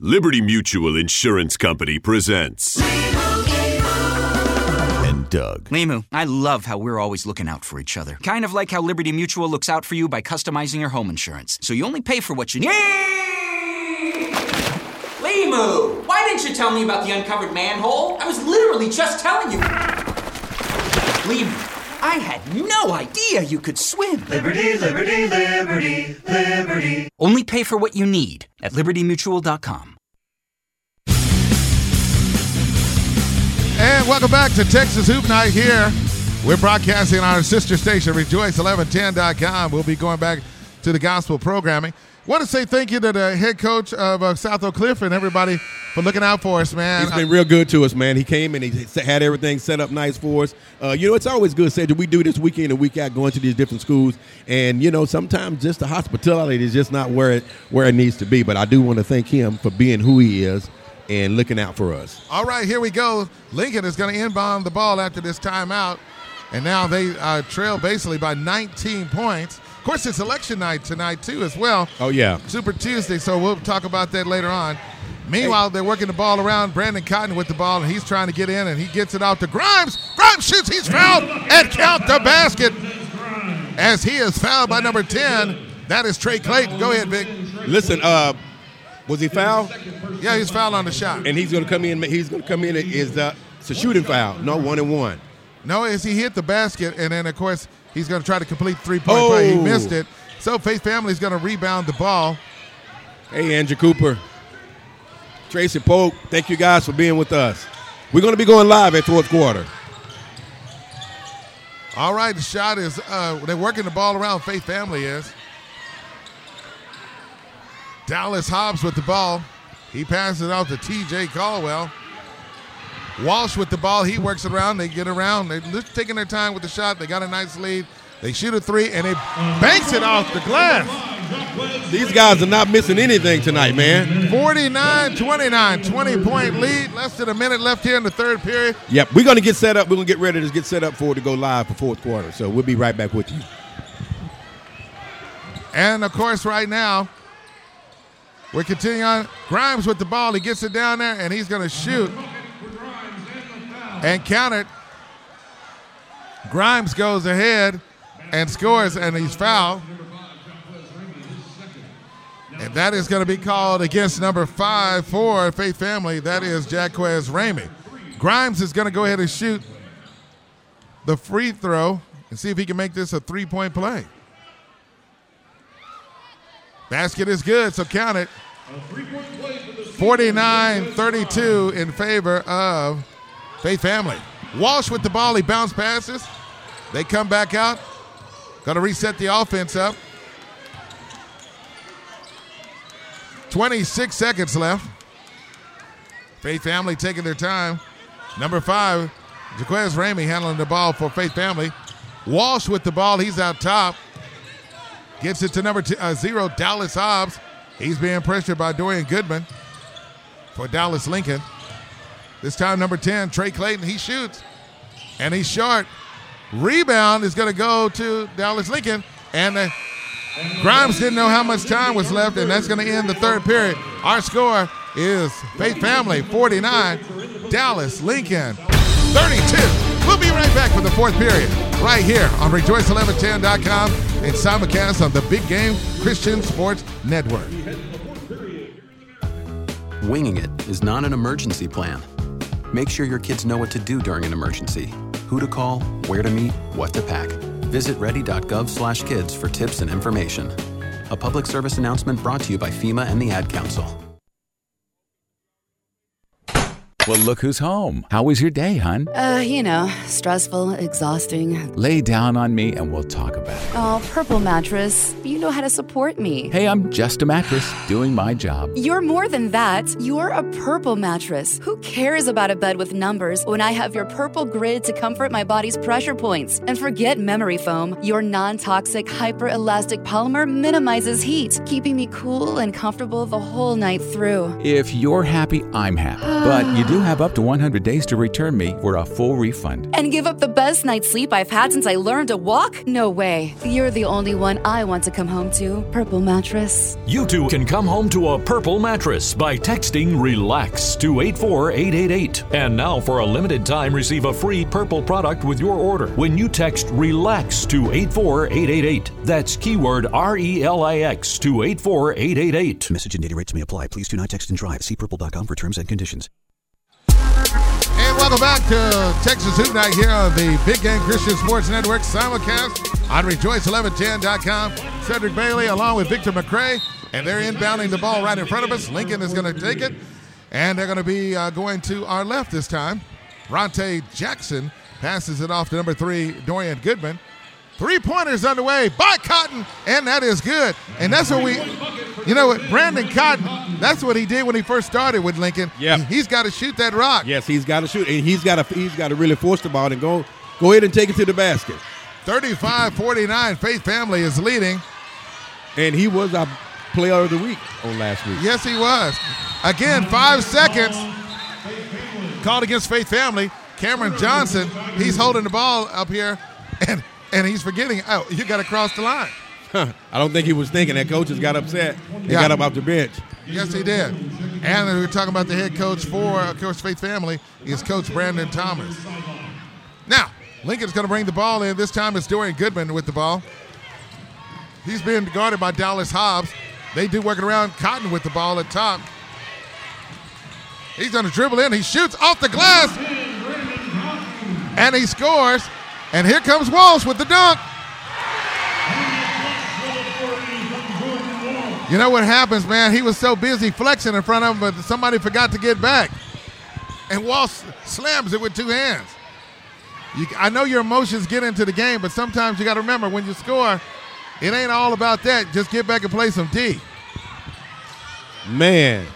Liberty Mutual Insurance Company presents. And Doug. Limu, I love how we're always looking out for each other. Kind of like how Liberty Mutual looks out for you by customizing your home insurance. So you only pay for what you need. Limu, why didn't you tell me about the uncovered manhole? I was literally just telling you. Limu, I had no idea you could swim. Liberty, liberty, liberty, liberty. Only pay for what you need at libertymutual.com. And welcome back to Texas Hoop Night here. We're broadcasting on our sister station, Rejoice1110.com. We'll be going back to the gospel programming. Want to say thank you to the head coach of uh, South Oak Cliff and everybody for looking out for us, man. He's been real good to us, man. He came and he had everything set up nice for us. Uh, you know, it's always good, Cedric. We do this week in and week out, going to these different schools, and you know, sometimes just the hospitality is just not where it where it needs to be. But I do want to thank him for being who he is and looking out for us. All right, here we go. Lincoln is going to inbound the ball after this timeout. And now they uh, trail basically by 19 points. Course, it's election night tonight, too, as well. Oh yeah, Super Tuesday, so we'll talk about that later on. Meanwhile, they're working the ball around. Brandon Cotton with the ball, and he's trying to get in, and he gets it out to Grimes. Grimes shoots, he's fouled, and count the basket as he is fouled by number 10. That is Trey Clayton. Go ahead, Vic. Listen, uh, was he fouled? Yeah, he's fouled on the shot. And he's going to come in. He's going to come in. Is uh, it's a shooting foul? No, one and one. No, as he hit the basket, and then, of course, he's going to try to complete three-point play. He Oh. missed it. So Faith Family is going to rebound the ball. Hey, Andrew Cooper, Tracy Polk, thank you guys for being with us. We're going to be going live at fourth quarter. All right, the shot is, uh, they're working the ball around, Faith Family is. Dallas Hobbs with the ball. He passes it out to TJ Caldwell. Walsh with the ball. He works it around. They get around. They're taking their time with the shot. They got a nice lead. They shoot a three, and they banks it off the glass. These guys are not missing anything tonight, man. 49 29, 20 point lead. Less than a minute left here in the third period. Yep, we're going to get set up. We're going to get ready to get set up for it to go live for fourth quarter. So we'll be right back with you. And of course, right now, we're continuing on. Grimes with the ball. He gets it down there, and he's going to shoot and count it. Grimes goes ahead and scores, and he's fouled. And that is going to be called against number five for Faith Family. That is Jaquez Ramey. Grimes is going to go ahead and shoot the free throw and see if he can make this a three point play. Basket is good, so count it. 49 32 in favor of Faith Family. Walsh with the ball, he bounce passes. They come back out. Going to reset the offense up. 26 seconds left. Faith Family taking their time. Number five, Jaquez Ramey handling the ball for Faith Family. Walsh with the ball, he's out top. Gets it to number two, uh, zero, Dallas Hobbs. He's being pressured by Dorian Goodman for Dallas Lincoln. This time, number 10, Trey Clayton, he shoots. And he's short. Rebound is going to go to Dallas Lincoln. And Grimes didn't know how much time was left, and that's going to end the third period. Our score is Faith Family 49, Dallas Lincoln 32. We'll be right back for the fourth period right here on Rejoice1110.com and simulcast on the Big Game Christian Sports Network. Winging it is not an emergency plan. Make sure your kids know what to do during an emergency who to call, where to meet, what to pack. Visit ready.gov/kids for tips and information. A public service announcement brought to you by FEMA and the Ad Council. Well, look who's home. How was your day, hun? Uh, you know, stressful, exhausting. Lay down on me and we'll talk about it. Oh, Purple Mattress, you know how to support me. Hey, I'm just a mattress doing my job. You're more than that. You're a Purple Mattress. Who cares about a bed with numbers when I have your Purple Grid to comfort my body's pressure points? And forget memory foam. Your non toxic, hyperelastic polymer minimizes heat, keeping me cool and comfortable the whole night through. If you're happy, I'm happy. But you do have up to 100 days to return me for a full refund. And give up the best night's sleep I've had since I learned to walk? No way. You're the only one I want to come home to. Purple Mattress. You too can come home to a purple mattress by texting RELAX to 84888. And now, for a limited time, receive a free purple product with your order when you text RELAX to 84888. That's keyword R E L I X to 84888. Message and data rates may apply. Please do not text and drive. See purple.com for terms and conditions. And welcome back to Texas Hoop Night here on the Big Game Christian Sports Network simulcast on Rejoice1110.com. Cedric Bailey along with Victor McCray, and they're inbounding the ball right in front of us. Lincoln is going to take it, and they're going to be uh, going to our left this time. Ronte Jackson passes it off to number three, Dorian Goodman. Three pointers underway by Cotton, and that is good. And that's what we, you know what, Brandon Cotton, that's what he did when he first started with Lincoln. Yeah. He's got to shoot that rock. Yes, he's got to shoot, and he's got to he's got to really force the ball and go go ahead and take it to the basket. 35-49, Faith Family is leading. And he was our player of the week on last week. Yes, he was. Again, five seconds. Called against Faith Family. Cameron Johnson, he's holding the ball up here, and and he's forgetting. Oh, you got to cross the line. *laughs* I don't think he was thinking that coaches got upset. He Yeah. got up off the bench. Yes, he did. And we're talking about the head coach for, of course, Faith Family is Coach Brandon Thomas. Now, Lincoln's going to bring the ball in. This time it's Dorian Goodman with the ball. He's being guarded by Dallas Hobbs. They do working around Cotton with the ball at top. He's going to dribble in. He shoots off the glass. And he scores. And here comes Walsh with the dunk. You know what happens, man? He was so busy flexing in front of him, but somebody forgot to get back. And Walsh slams it with two hands. You, I know your emotions get into the game, but sometimes you got to remember when you score, it ain't all about that. Just get back and play some D. Man,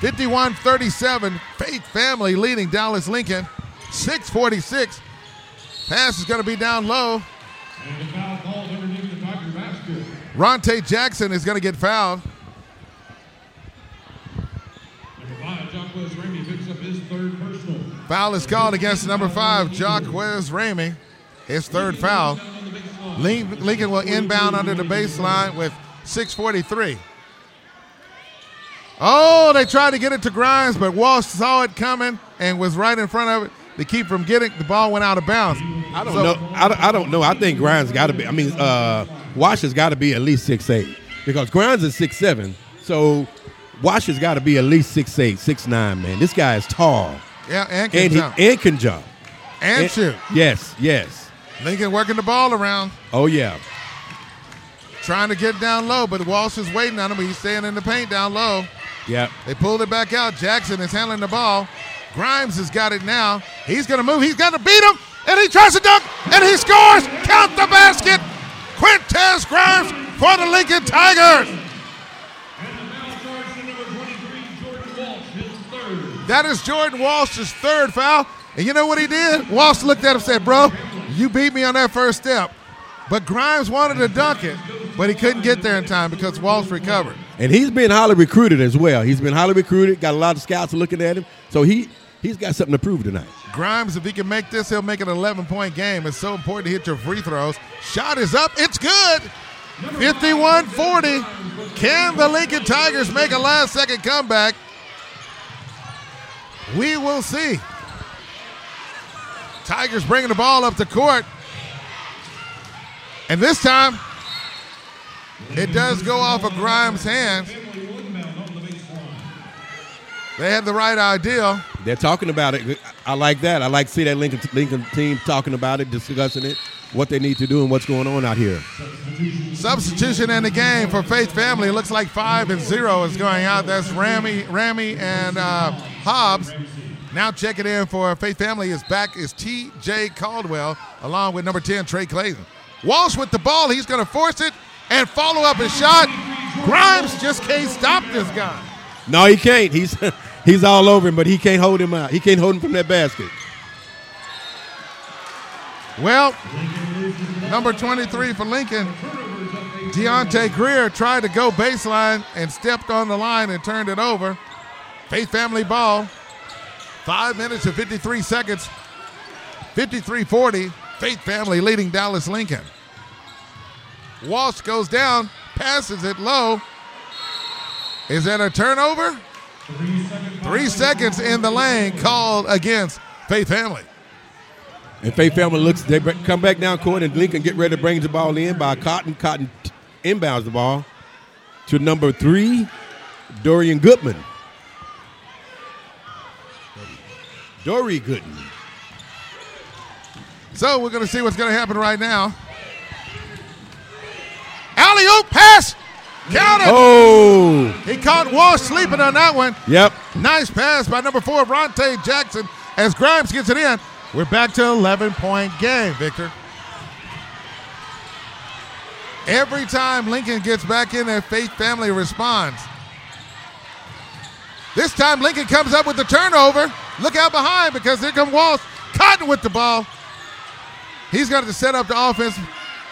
51 37, Faith Family leading Dallas Lincoln. 646. Pass is going to be down low. Ronte Jackson is going to get fouled. Five, Foul is called against number five, Jacquez Ramey. His third foul. Lincoln will inbound under the baseline with 643. Oh, they tried to get it to Grimes, but Walsh saw it coming and was right in front of it to keep from getting the ball went out of bounds. I don't know. I, don't- I don't know. I think Grimes got to be. I mean, uh, Wash has got to be at least six eight because Grimes is six seven. So Wash has got to be at least six eight, six nine. Man, this guy is tall Yeah, and can and he jump. and can jump And shoot. Yes, yes. Lincoln working the ball around, Oh yeah. trying to get down low, but Walsh is waiting on him. He's staying in the paint down low. Yeah. They pulled it back out. Jackson is handling the ball. Grimes has got it now. He's going to move. He's going to beat him. And he tries to dunk. And he scores. Count the basket. Quintez Grimes for the Lincoln Tigers. That is Jordan Walsh's third foul. And you know what he did? Walsh looked at him and said, Bro, you beat me on that first step. But Grimes wanted to dunk it, but he couldn't get there in time because Walsh recovered. And he's been highly recruited as well. He's been highly recruited. Got a lot of scouts looking at him. So he he's got something to prove tonight. Grimes, if he can make this, he'll make an 11 point game. It's so important to hit your free throws. Shot is up. It's good. 51 40. Can the Lincoln Tigers make a last second comeback? We will see. Tigers bringing the ball up the court. And this time, it does go off of Grimes' hands. They had the right idea. They're talking about it. I like that. I like to see that Lincoln Lincoln team talking about it, discussing it. what they need to do and what's going on out here. Substitution in the game for Faith Family. It looks like five and zero is going out. That's Ramey, Ramey and uh, Hobbs. Now check it in for Faith Family is back is T.J. Caldwell along with number 10, Trey Clayton. Walsh with the ball. He's going to force it and follow up his shot. Grimes just can't stop this guy. No, he can't. He's *laughs* he's all over him, but he can't hold him out. He can't hold him from that basket. Well, number 23 for Lincoln, Deontay Greer tried to go baseline and stepped on the line and turned it over. Faith Family ball. Five minutes and 53 seconds. 53 40. Faith Family leading Dallas Lincoln. Walsh goes down, passes it low. Is that a turnover? Three seconds in the lane called against Faith Family. And Faith Family looks, they come back down court, and Lincoln get ready to bring the ball in by Cotton. Cotton inbounds the ball to number three, Dorian Goodman. Dory Gooden. So we're going to see what's going to happen right now. Alley oop pass. Count it. Oh. He caught Walsh sleeping on that one. Yep. Nice pass by number four, Ronte Jackson, as Grimes gets it in. We're back to 11 point game, Victor. Every time Lincoln gets back in there, Faith Family responds. This time Lincoln comes up with the turnover. Look out behind because here comes Walsh. Cotton with the ball. He's got to set up the offense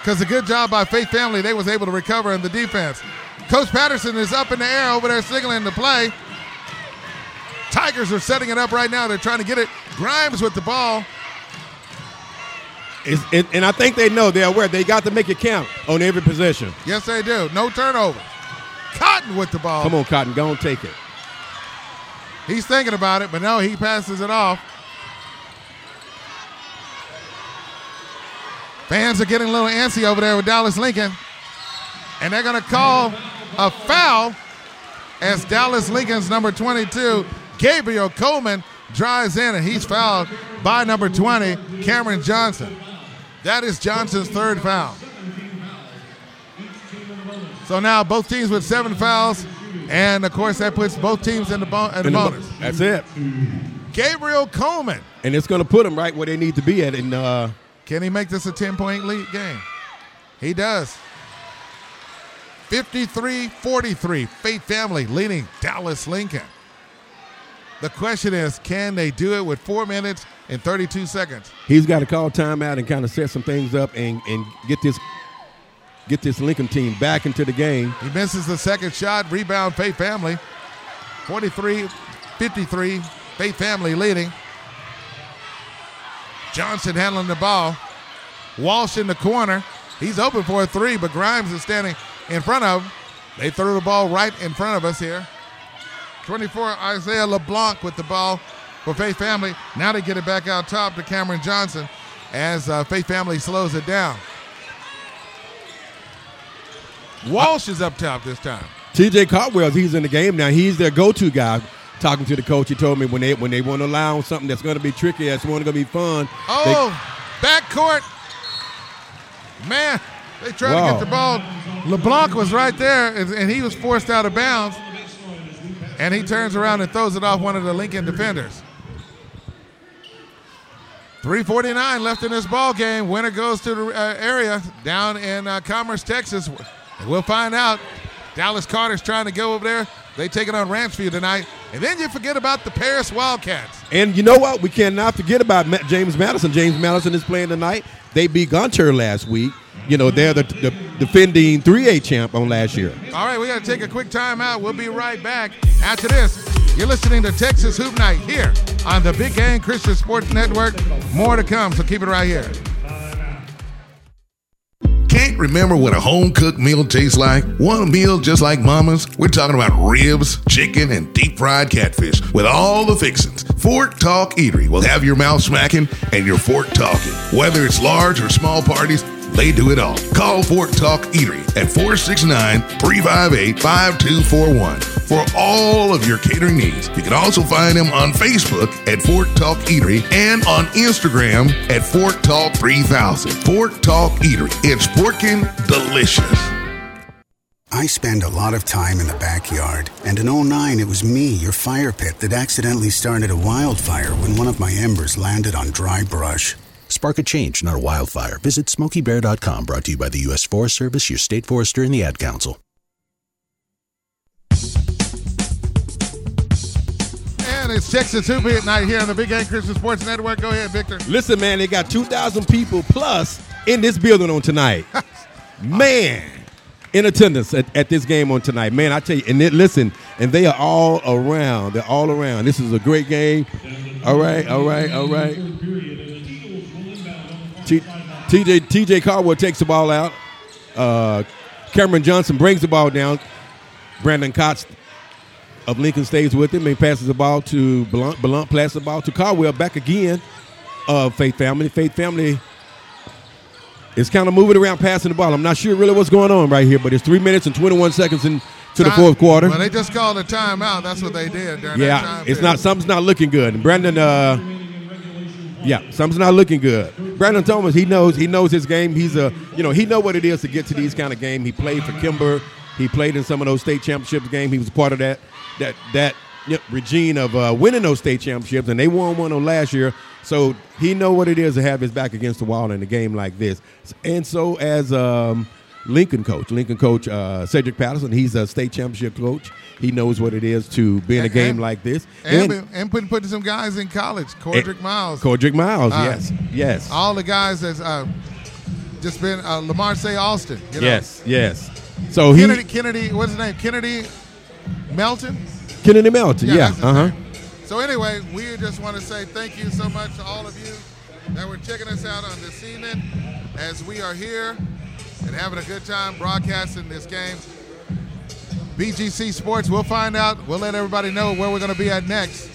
because a good job by Faith Family. They was able to recover in the defense. Coach Patterson is up in the air over there signaling the play. Tigers are setting it up right now. They're trying to get it. Grimes with the ball. It, and I think they know they're aware they got to make it count on every possession. Yes, they do. No turnover. Cotton with the ball. Come on, Cotton, go and take it. He's thinking about it, but no, he passes it off. Fans are getting a little antsy over there with Dallas Lincoln. And they're going to call a foul as Dallas Lincoln's number 22, Gabriel Coleman, drives in, and he's fouled by number 20, Cameron Johnson. That is Johnson's third foul. So now both teams with seven fouls, and of course that puts both teams in the, bo- in the bonus. That's it. Gabriel Coleman. And it's going to put them right where they need to be at. And uh, can he make this a 10 point lead game? He does. 53 43. Faith Family leading Dallas Lincoln. The question is can they do it with four minutes and 32 seconds? He's got to call timeout and kind of set some things up and, and get this get this Lincoln team back into the game. He misses the second shot. Rebound, Faith Family. 43 53. Faith Family leading. Johnson handling the ball. Walsh in the corner. He's open for a three, but Grimes is standing in front of him. They threw the ball right in front of us here. 24, Isaiah LeBlanc with the ball for Faith Family. Now they get it back out top to Cameron Johnson as uh, Faith Family slows it down. Walsh is up top this time. TJ Caldwell, he's in the game now. He's their go-to guy. Talking to the coach, he told me when they when they want to allow something that's going to be tricky, that's going to be fun. Oh, backcourt. Man, they tried wow. to get the ball. LeBlanc was right there, and he was forced out of bounds. And he turns around and throws it off one of the Lincoln defenders. 349 left in this ball game. Winner goes to the uh, area down in uh, Commerce, Texas. And we'll find out. Dallas Carter's trying to go over there. They take it on Ranchview tonight. And then you forget about the Paris Wildcats. And you know what? We cannot forget about James Madison. James Madison is playing tonight. They beat Gunter last week. You know, they're the, the defending 3A champ on last year. All right, we got to take a quick time out. We'll be right back after this. You're listening to Texas Hoop Night here on the Big Game Christian Sports Network. More to come, so keep it right here. Can't remember what a home cooked meal tastes like? One meal just like mama's? We're talking about ribs, chicken, and deep fried catfish with all the fixings. Fork Talk Eatery will have your mouth smacking and your fork talking. Whether it's large or small parties, They do it all. Call Fork Talk Eatery at 469 358 5241 for all of your catering needs. You can also find them on Facebook at Fork Talk Eatery and on Instagram at Fork Talk 3000. Fork Talk Eatery. It's working delicious. I spend a lot of time in the backyard, and in 09 it was me, your fire pit, that accidentally started a wildfire when one of my embers landed on dry brush. Spark a change, not a wildfire. Visit SmokeyBear.com, brought to you by the U.S. Forest Service, your state forester, and the Ad Council. And it's Texas Hoop Hit Night here on the Big Game Christian Sports Network. Go ahead, Victor. Listen, man, they got 2,000 people plus in this building on tonight. *laughs* man, in attendance at, at this game on tonight. Man, I tell you, and it, listen, and they are all around. They're all around. This is a great game. All right, all right, all right. T- TJ TJ Caldwell takes the ball out. Uh, Cameron Johnson brings the ball down. Brandon Cox of Lincoln stays with him and passes the ball to Blunt. Blunt passes the ball to Caldwell. Back again of Faith Family. Faith Family is kind of moving around, passing the ball. I'm not sure really what's going on right here, but it's three minutes and 21 seconds into the fourth quarter. Well, they just called a timeout. That's what they did during that Yeah, it's period. not something's not looking good. And Brandon, uh, yeah, something's not looking good. Brandon Thomas, he knows he knows his game. He's a you know he know what it is to get to these kind of games. He played for Kimball. He played in some of those state championships game. He was part of that that that regime of uh, winning those state championships, and they won one on last year. So he know what it is to have his back against the wall in a game like this. And so as um, Lincoln coach, Lincoln coach uh, Cedric Patterson, he's a state championship coach. He knows what it is to be in a And- game and- like this. And, and, and putting, putting some guys in college. Cordrick Miles. Cordrick Miles, Uh, yes, yes, All the guys that's uh, just been uh, Lamar Say Austin. You know? yes, yes. So he Kennedy, Kennedy, what's his name? Kennedy Melton? Kennedy Melton, yeah, his uh huh. So anyway, we just want to say thank you so much to all of you that were checking us out on this evening as we are here and having a good time broadcasting this game. BGC Sports, we'll find out. We'll let everybody know where we're going to be at next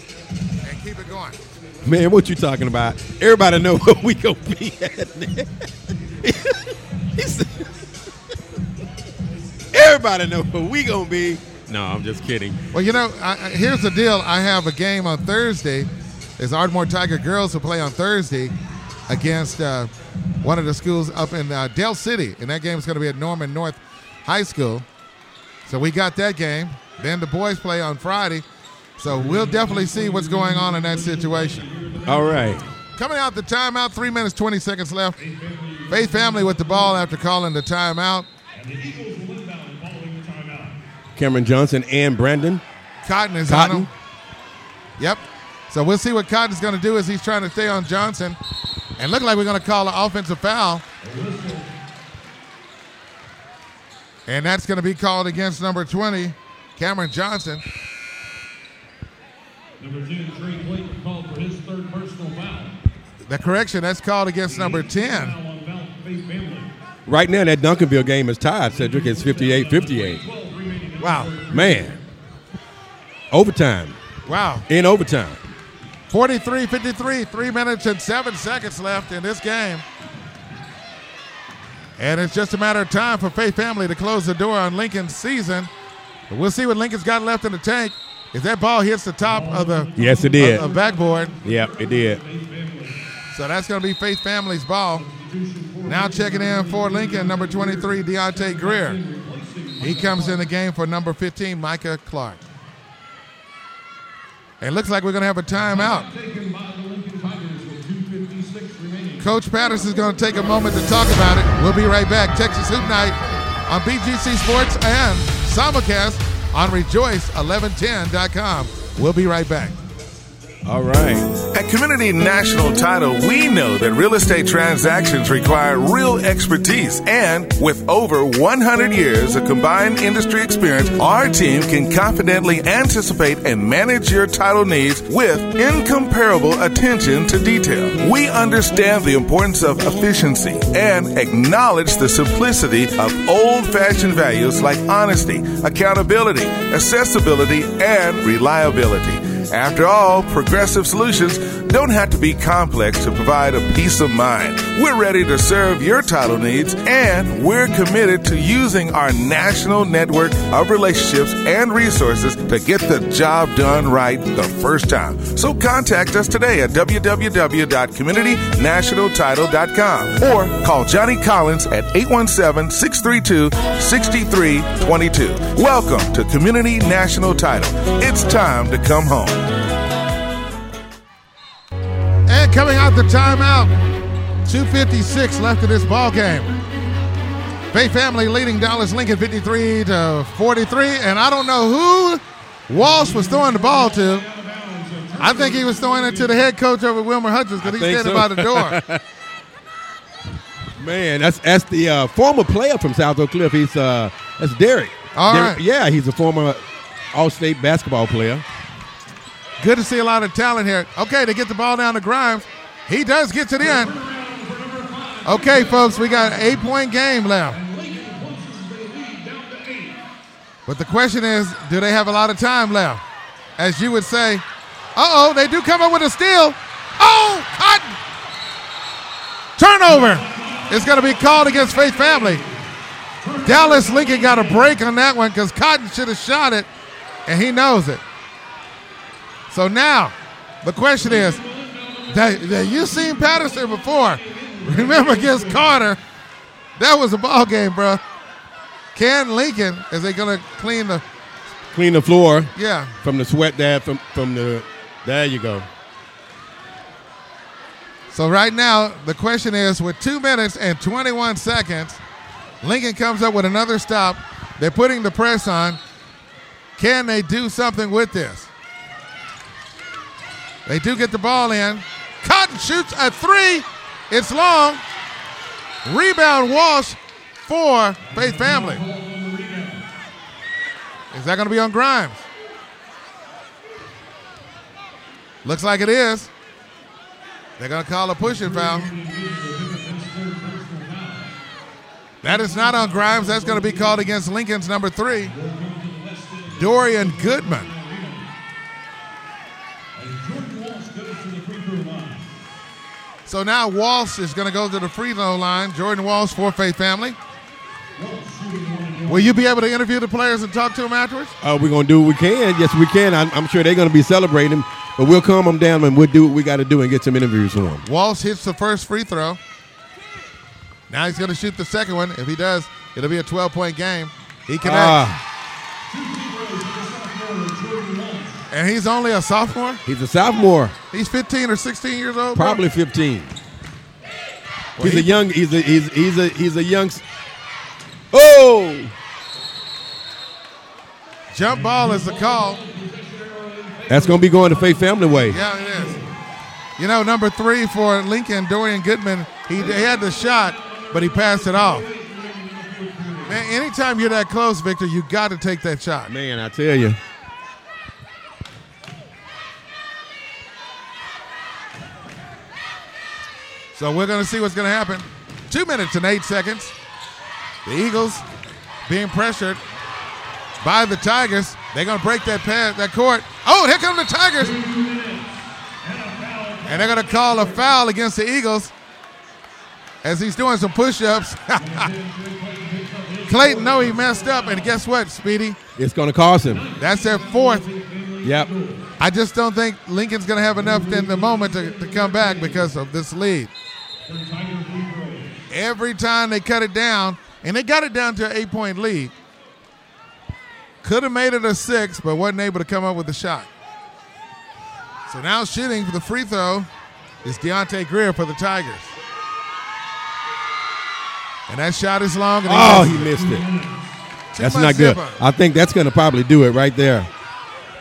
and keep it going. Man, what you talking about? Everybody know *laughs* where we gonna be at. Said- *laughs* Everybody know where we gonna be. No, I'm just kidding. Well, you know, I, I- here's the deal. I have a game on Thursday. There's Ardmore Tiger girls who play on Thursday against uh, one of the schools up in uh, Dell City, and that game is going to be at Norman North High School. So we got that game. Then the boys play on Friday. So we'll definitely see what's going on in that situation. All right. Coming out the timeout, three minutes, 20 seconds left. Faith Family with the ball after calling the timeout. Cameron Johnson and Brandon. Cotton is Cotton. on him. Yep. So we'll see what Cotton's going to do as he's trying to stay on Johnson. And look like we're going to call an offensive foul. And that's going to be called against number 20, Cameron Johnson. Number 10, Trey Clayton called for his third personal foul. The correction, that's called against number 10. Foul on Val- Faith Family. Right now, that Duncanville game is tied. Cedric it's 58-58. Wow. Man, overtime. Wow. In overtime. 43 53, three minutes and seven seconds left in this game. And it's just a matter of time for Faith Family to close the door on Lincoln's season. But we'll see what Lincoln's got left in the tank. If that ball hits the top of the Yes, it did. of the backboard, Yep, it did. so that's going to be Faith Family's ball. Now checking in for Lincoln, number 23, Deontay Greer. He comes in the game for number 15, Micah Clark. And looks like we're going to have a timeout. Taken by the Lincoln Tigers with 2.56 remaining. Coach Patterson's going to take a moment to talk about it. We'll be right back. Texas Hoop Night on BGC Sports and simulcast on Rejoice1110.com. We'll be right back. All right. At Community National Title, we know that real estate transactions require real expertise. And with over 100 years of combined industry experience, our team can confidently anticipate and manage your title needs with incomparable attention to detail. We understand the importance of efficiency and acknowledge the simplicity of old fashioned values like honesty, accountability, accessibility, and reliability. After all, Progressive Solutions don't have to be complex to provide a peace of mind. We're ready to serve your title needs, and we're committed to using our national network of relationships and resources to get the job done right the first time. So contact us today at www.communitynationaltitle.com or call Johnny Collins at 817 632 6322. Welcome to Community National Title. It's time to come home. And coming out the timeout, 256 left in this ball game. Bay Family leading Dallas Lincoln 53 to 43, and I don't know who Walsh was throwing the ball to. I think he was throwing it to the head coach over Wilmer Hutchins because he's standing so. by the door. *laughs* Man, that's that's the uh, former player from South Oak Cliff. He's uh, that's Derek. All Derek- right. Yeah, he's a former All-State basketball player. Good to see a lot of talent here. Okay, they get the ball down to Grimes. He does get to the end. Okay, folks, we got an eight-point game left. But the question is, do they have a lot of time left? As you would say, uh-oh, they do come up with a steal. Oh, Cotton! Turnover. It's going to be called against Faith Family. Dallas Lincoln got a break on that one because Cotton should have shot it, and he knows it. So now, the question is, that, that you seen Patterson before? *laughs* Remember against Carter? That was a ball game, bro. Can Lincoln is they gonna clean the? Clean the floor. Yeah. From the sweat there, from from the. There you go. So right now, the question is, with two minutes and 21 seconds, Lincoln comes up with another stop. They're putting the press on. Can they do something with this? They do get the ball in. Cotton shoots a three. It's long. Rebound Walsh for Faith Family. Is that going to be on Grimes? Looks like it is. They're going to call a pushing foul. That is not on Grimes. That's going to be called against Lincoln's number three, Dorian Goodman. So now Walsh is going to go to the free throw line. Jordan Walsh for Faith Family. Will you be able to interview the players and talk to them afterwards? Uh, we're gonna do what we can. Yes, we can. I'm, I'm sure they're gonna be celebrating, but we'll calm them down and we'll do what we got to do and get some interviews for them. Walsh hits the first free throw. Now he's going to shoot the second one. If he does, it'll be a 12 point game. He connects. Ah, And he's only a sophomore? he's a sophomore, He's 15 or 16 years old? bro? probably 15. Well, he's he- a young. He's a he's he's a he's a young. Oh, Jump ball is the call. that's gonna be going to Faith Family Way. Yeah, it is. You know, number three for Lincoln, Dorian Goodman, he, he had the shot, but he passed it off. Man, anytime you're that close, Victor, you got to take that shot. Man, I tell you. So we're going to see what's going to happen. Two minutes and eight seconds. The Eagles being pressured by the Tigers. They're going to break that pad, that court. Oh, here come the Tigers. And they're going to call a foul against the Eagles as he's doing some push-ups. *laughs* Clayton no, he messed up, and guess what, Speedy? It's gonna cost him. That's their fourth. Yep. I just don't think Lincoln's going to have enough in the moment to, to come back because of this lead. Every time they cut it down, and they got it down to an eight point lead, could have made it a six, but wasn't able to come up with the shot. So now shooting for the free throw is Deontay Greer for the Tigers. And that shot is long. And Oh, he missed it. That's not good. zipper. I think that's gonna probably do it right there.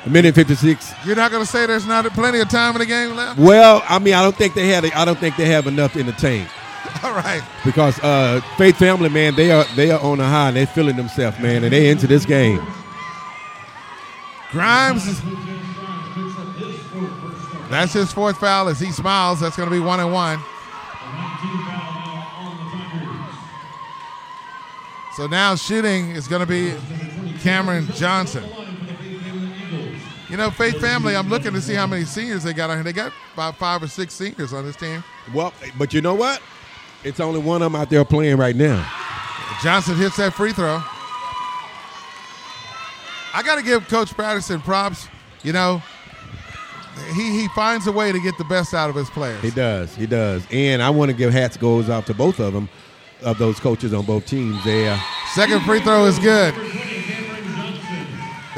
A minute fifty six. You're not going to say there's not plenty of time in the game left? Well, I mean, I don't think they had. I don't think they have enough in the tank *laughs* All right. because uh, Faith Family, man, they are they are on a high and they're feeling themselves, man, and they into this game. Grimes. That's his fourth foul as he smiles. That's going to be one and one. So now shooting is going to be Cameron Johnson. You know, Faith Family, I'm looking to see how many seniors they got on here. They got about five or six seniors on this team. Well, but you know what? It's only one of them out there playing right now. Johnson hits that free throw. I got to give Coach Patterson props. You know, he he finds a way to get the best out of his players. He does. He does. And I want to give hats goes out to both of them, of those coaches on both teams. They uh, Second free throw is good.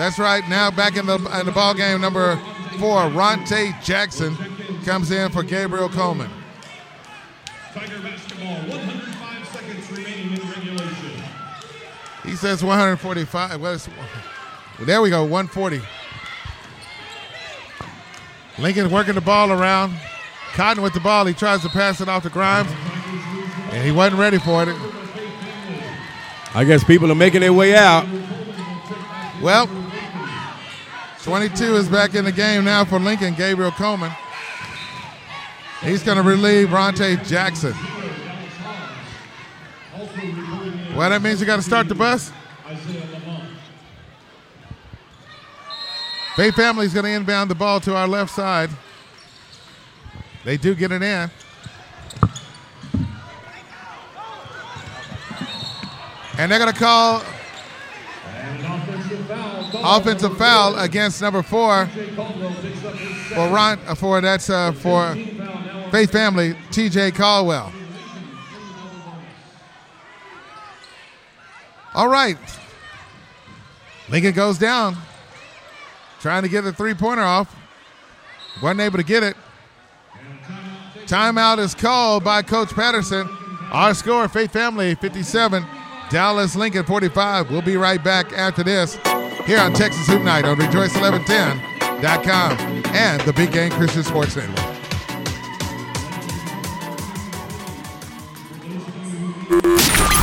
That's right. Now back in the in the ball game, number four, Ronte Jackson comes in for Gabriel Coleman. Tiger basketball, 105 seconds remaining in regulation. He says 145. What is, there we go, 140. Lincoln working the ball around. Cotton with the ball. He tries to pass it off to Grimes, and he wasn't ready for it. I guess people are making their way out. Well, 22 is back in the game now for Lincoln, Gabriel Coleman. He's going to relieve Ronte Jackson. Well, that means you got to start the bus. Faith Family's going to inbound the ball to our left side. They do get it in. And they're going to call offensive foul against number four for Ron uh, for that's uh, for Faith Family T.J. Caldwell. All right, Lincoln goes down, trying to get the three pointer off, wasn't able to get it. Timeout is called by Coach Patterson. Our score: Faith Family 57, Dallas Lincoln 45. We'll be right back after this here on Texas Hoop Night on Rejoice1110.com and the Big Game Christian Sports Network.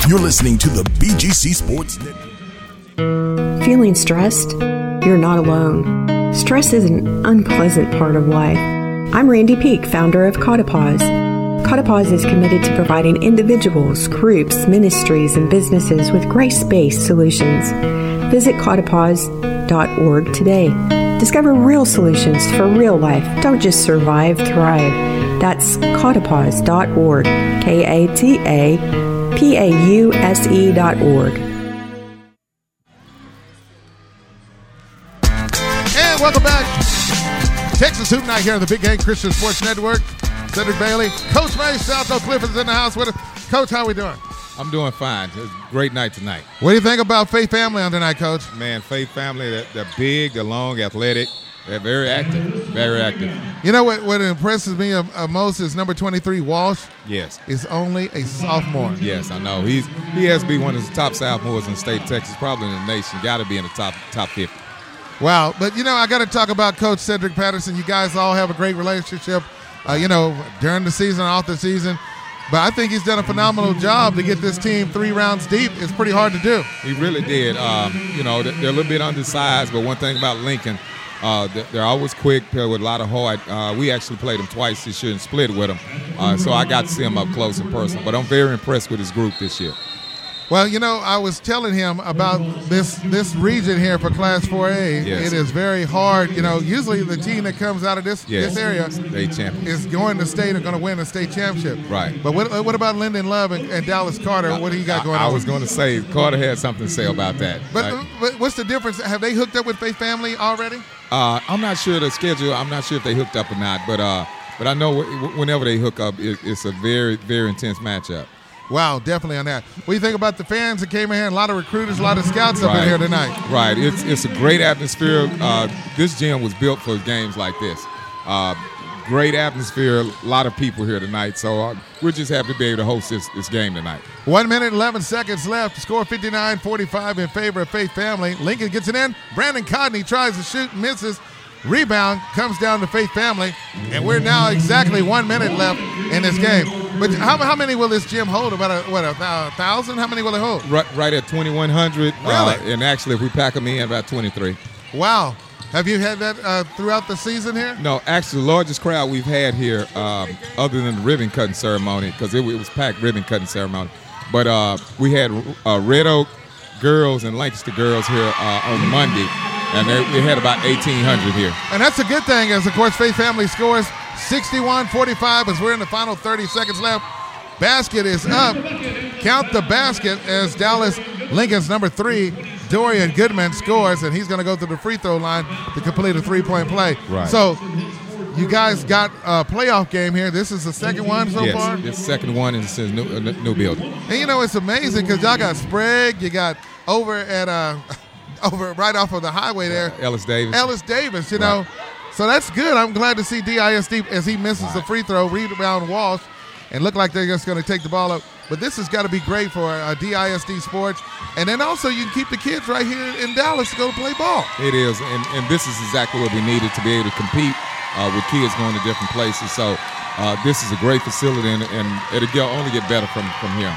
You're listening to the BGC Sports Network. Feeling stressed? You're not alone. Stress is an unpleasant part of life. I'm Randy Peak, founder of Katapause. Katapause is committed to providing individuals, groups, ministries, and businesses with grace based solutions. Visit Katapause.org today. Discover real solutions for real life. Don't just survive, thrive. That's Katapause.org. K A T A P A U S E dot org. And welcome back. Texas Hoop Night here on the Big Game Christian Sports Network. Cedric Bailey, Coach May South Oak Cliff is in the house with us. Coach, how we doing? I'm doing fine. It's a great night tonight. What do you think about Faith Family on tonight, Coach? Man, Faith Family, they're, they're big, they're long, athletic. They're very active, very active. You know what? What impresses me uh, uh, most is number 23, Walsh. Yes. Is only a sophomore. Yes, I know. He's he has to be one of the top sophomores in the state of Texas, probably in the nation. Got to be in the top top 50. Wow. But, you know, I got to talk about Coach Cedric Patterson. You guys all have a great relationship, uh, you know, during the season, off the season. But I think he's done a phenomenal job to get this team three rounds deep. It's pretty hard to do. He really did. Um, you know, they're a little bit undersized, but one thing about Lincoln, uh, they're always quick, play with a lot of heart. Uh, we actually played them twice this year and split with them, uh, so I got to see him up close and personal. But I'm very impressed with his group this year. Well, you know, I was telling him about this this region here for Class 4A. Yes. It is very hard. You know, usually the team that comes out of this Yes. this area is going to state and going to win a state championship. Right. But what, what about Lyndon Love and, and Dallas Carter? What do you got going I, I was going to say Carter had something to say about that. But, Uh, but what's the difference? Have they hooked up with Faith Family already? Uh, I'm not sure the schedule. I'm not sure if they hooked up or not, but uh, but I know wh- whenever they hook up, it, it's a very very intense matchup. Wow, definitely on that. What do you think about the fans that came in here? A lot of recruiters, a lot of scouts up in here tonight. Right. It's it's a great atmosphere. Uh, this gym was built for games like this. Uh, great atmosphere. A lot of people here tonight. So uh, we're just happy to be able to host this this game tonight. One minute, 11 seconds left. Score 59 45 in favor of Faith Family. Lincoln gets it in. Brandon Codney tries to shoot and misses. Rebound comes down to Faith Family. And we're now exactly one minute left in this game. But how, how many will this gym hold? About a, what, a thou- thousand? How many will it hold? Right, right at 2100. Uh, Really? and actually, if we pack them in, about 23. Wow. Have you had that uh, throughout the season here? No, actually, the largest crowd we've had here, um, other than the ribbon cutting ceremony, because it, it was packed ribbon cutting ceremony. But uh, we had uh, Red Oak girls and Lancaster girls here uh, on Monday, and they, we had about 1,800 here. And that's a good thing, as of course, Faith Family scores 61 45 as we're in the final 30 seconds left. Basket is up. Count the basket as Dallas Lincoln's number three, Dorian Goodman, scores, and he's going to go to the free throw line to complete a three point play. Right. So you guys got a playoff game here. This is the second one so yes, far. This second one in this new, uh, new building. And you know it's amazing because y'all got Sprague, you got over at uh, *laughs* over right off of the highway there, Ellis Davis. Ellis Davis. You know, so that's good. I'm glad to see DISD as he misses the free throw, rebound Walsh, and look like they're just going to take the ball up. But this has got to be great for uh, DISD sports, and then also you can keep the kids right here in Dallas to go play ball. It is, and, and this is exactly what we needed to be able to compete uh, with kids going to different places. So uh, this is a great facility, and, and it'll get, only get better from, from here.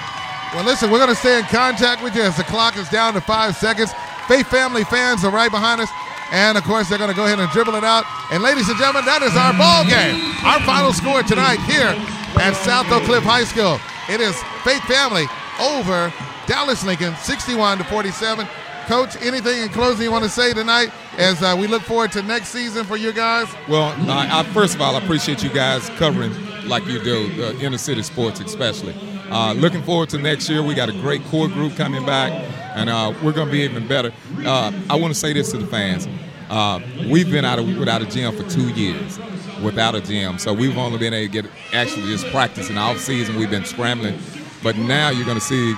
Well, listen, we're going to stay in contact with you as the clock is down to five seconds. Faith Family fans are right behind us. And of course, they're going to go ahead and dribble it out. And ladies and gentlemen, that is our ball game. Our final score tonight here at South Oak Cliff High School. It is Faith Family over Dallas Lincoln, 61 to 47. Coach, anything in closing you want to say tonight as uh, we look forward to next season for you guys? Well, I, I, first of all, I appreciate you guys covering like you do, uh, inner city sports especially. Uh, looking forward to next year. We got a great core group coming back, and uh, we're going to be even better. Uh, I want to say this to the fans: uh, we've been out of, without a gym for two years, without a gym. So we've only been able to get actually just practice in off season. We've been scrambling, but now you're going to see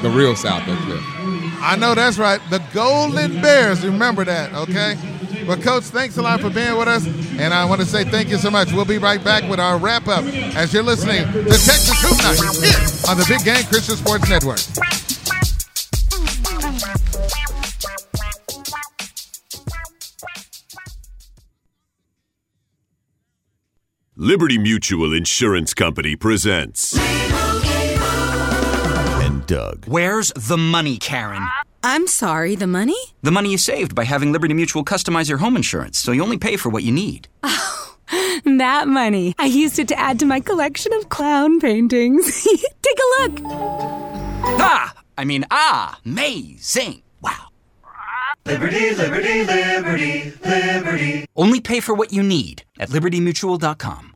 the real South Oak. I know that's right. The Golden Bears. Remember that, okay? Well, Coach, thanks a lot for being with us. And I want to say thank you so much. We'll be right back with our wrap up as you're listening to Texas Hoop Night here on the Big Game Christian Sports Network. Liberty Mutual Insurance Company presents. And Doug. Where's the money, Karen? I'm sorry, the money? The money you saved by having Liberty Mutual customize your home insurance, so you only pay for what you need. Oh, *laughs* that money. I used it to add to my collection of clown paintings. *laughs* Take a look. Ah! I mean, ah! Amazing! Wow. Liberty, liberty, liberty, liberty. Only pay for what you need at libertymutual.com.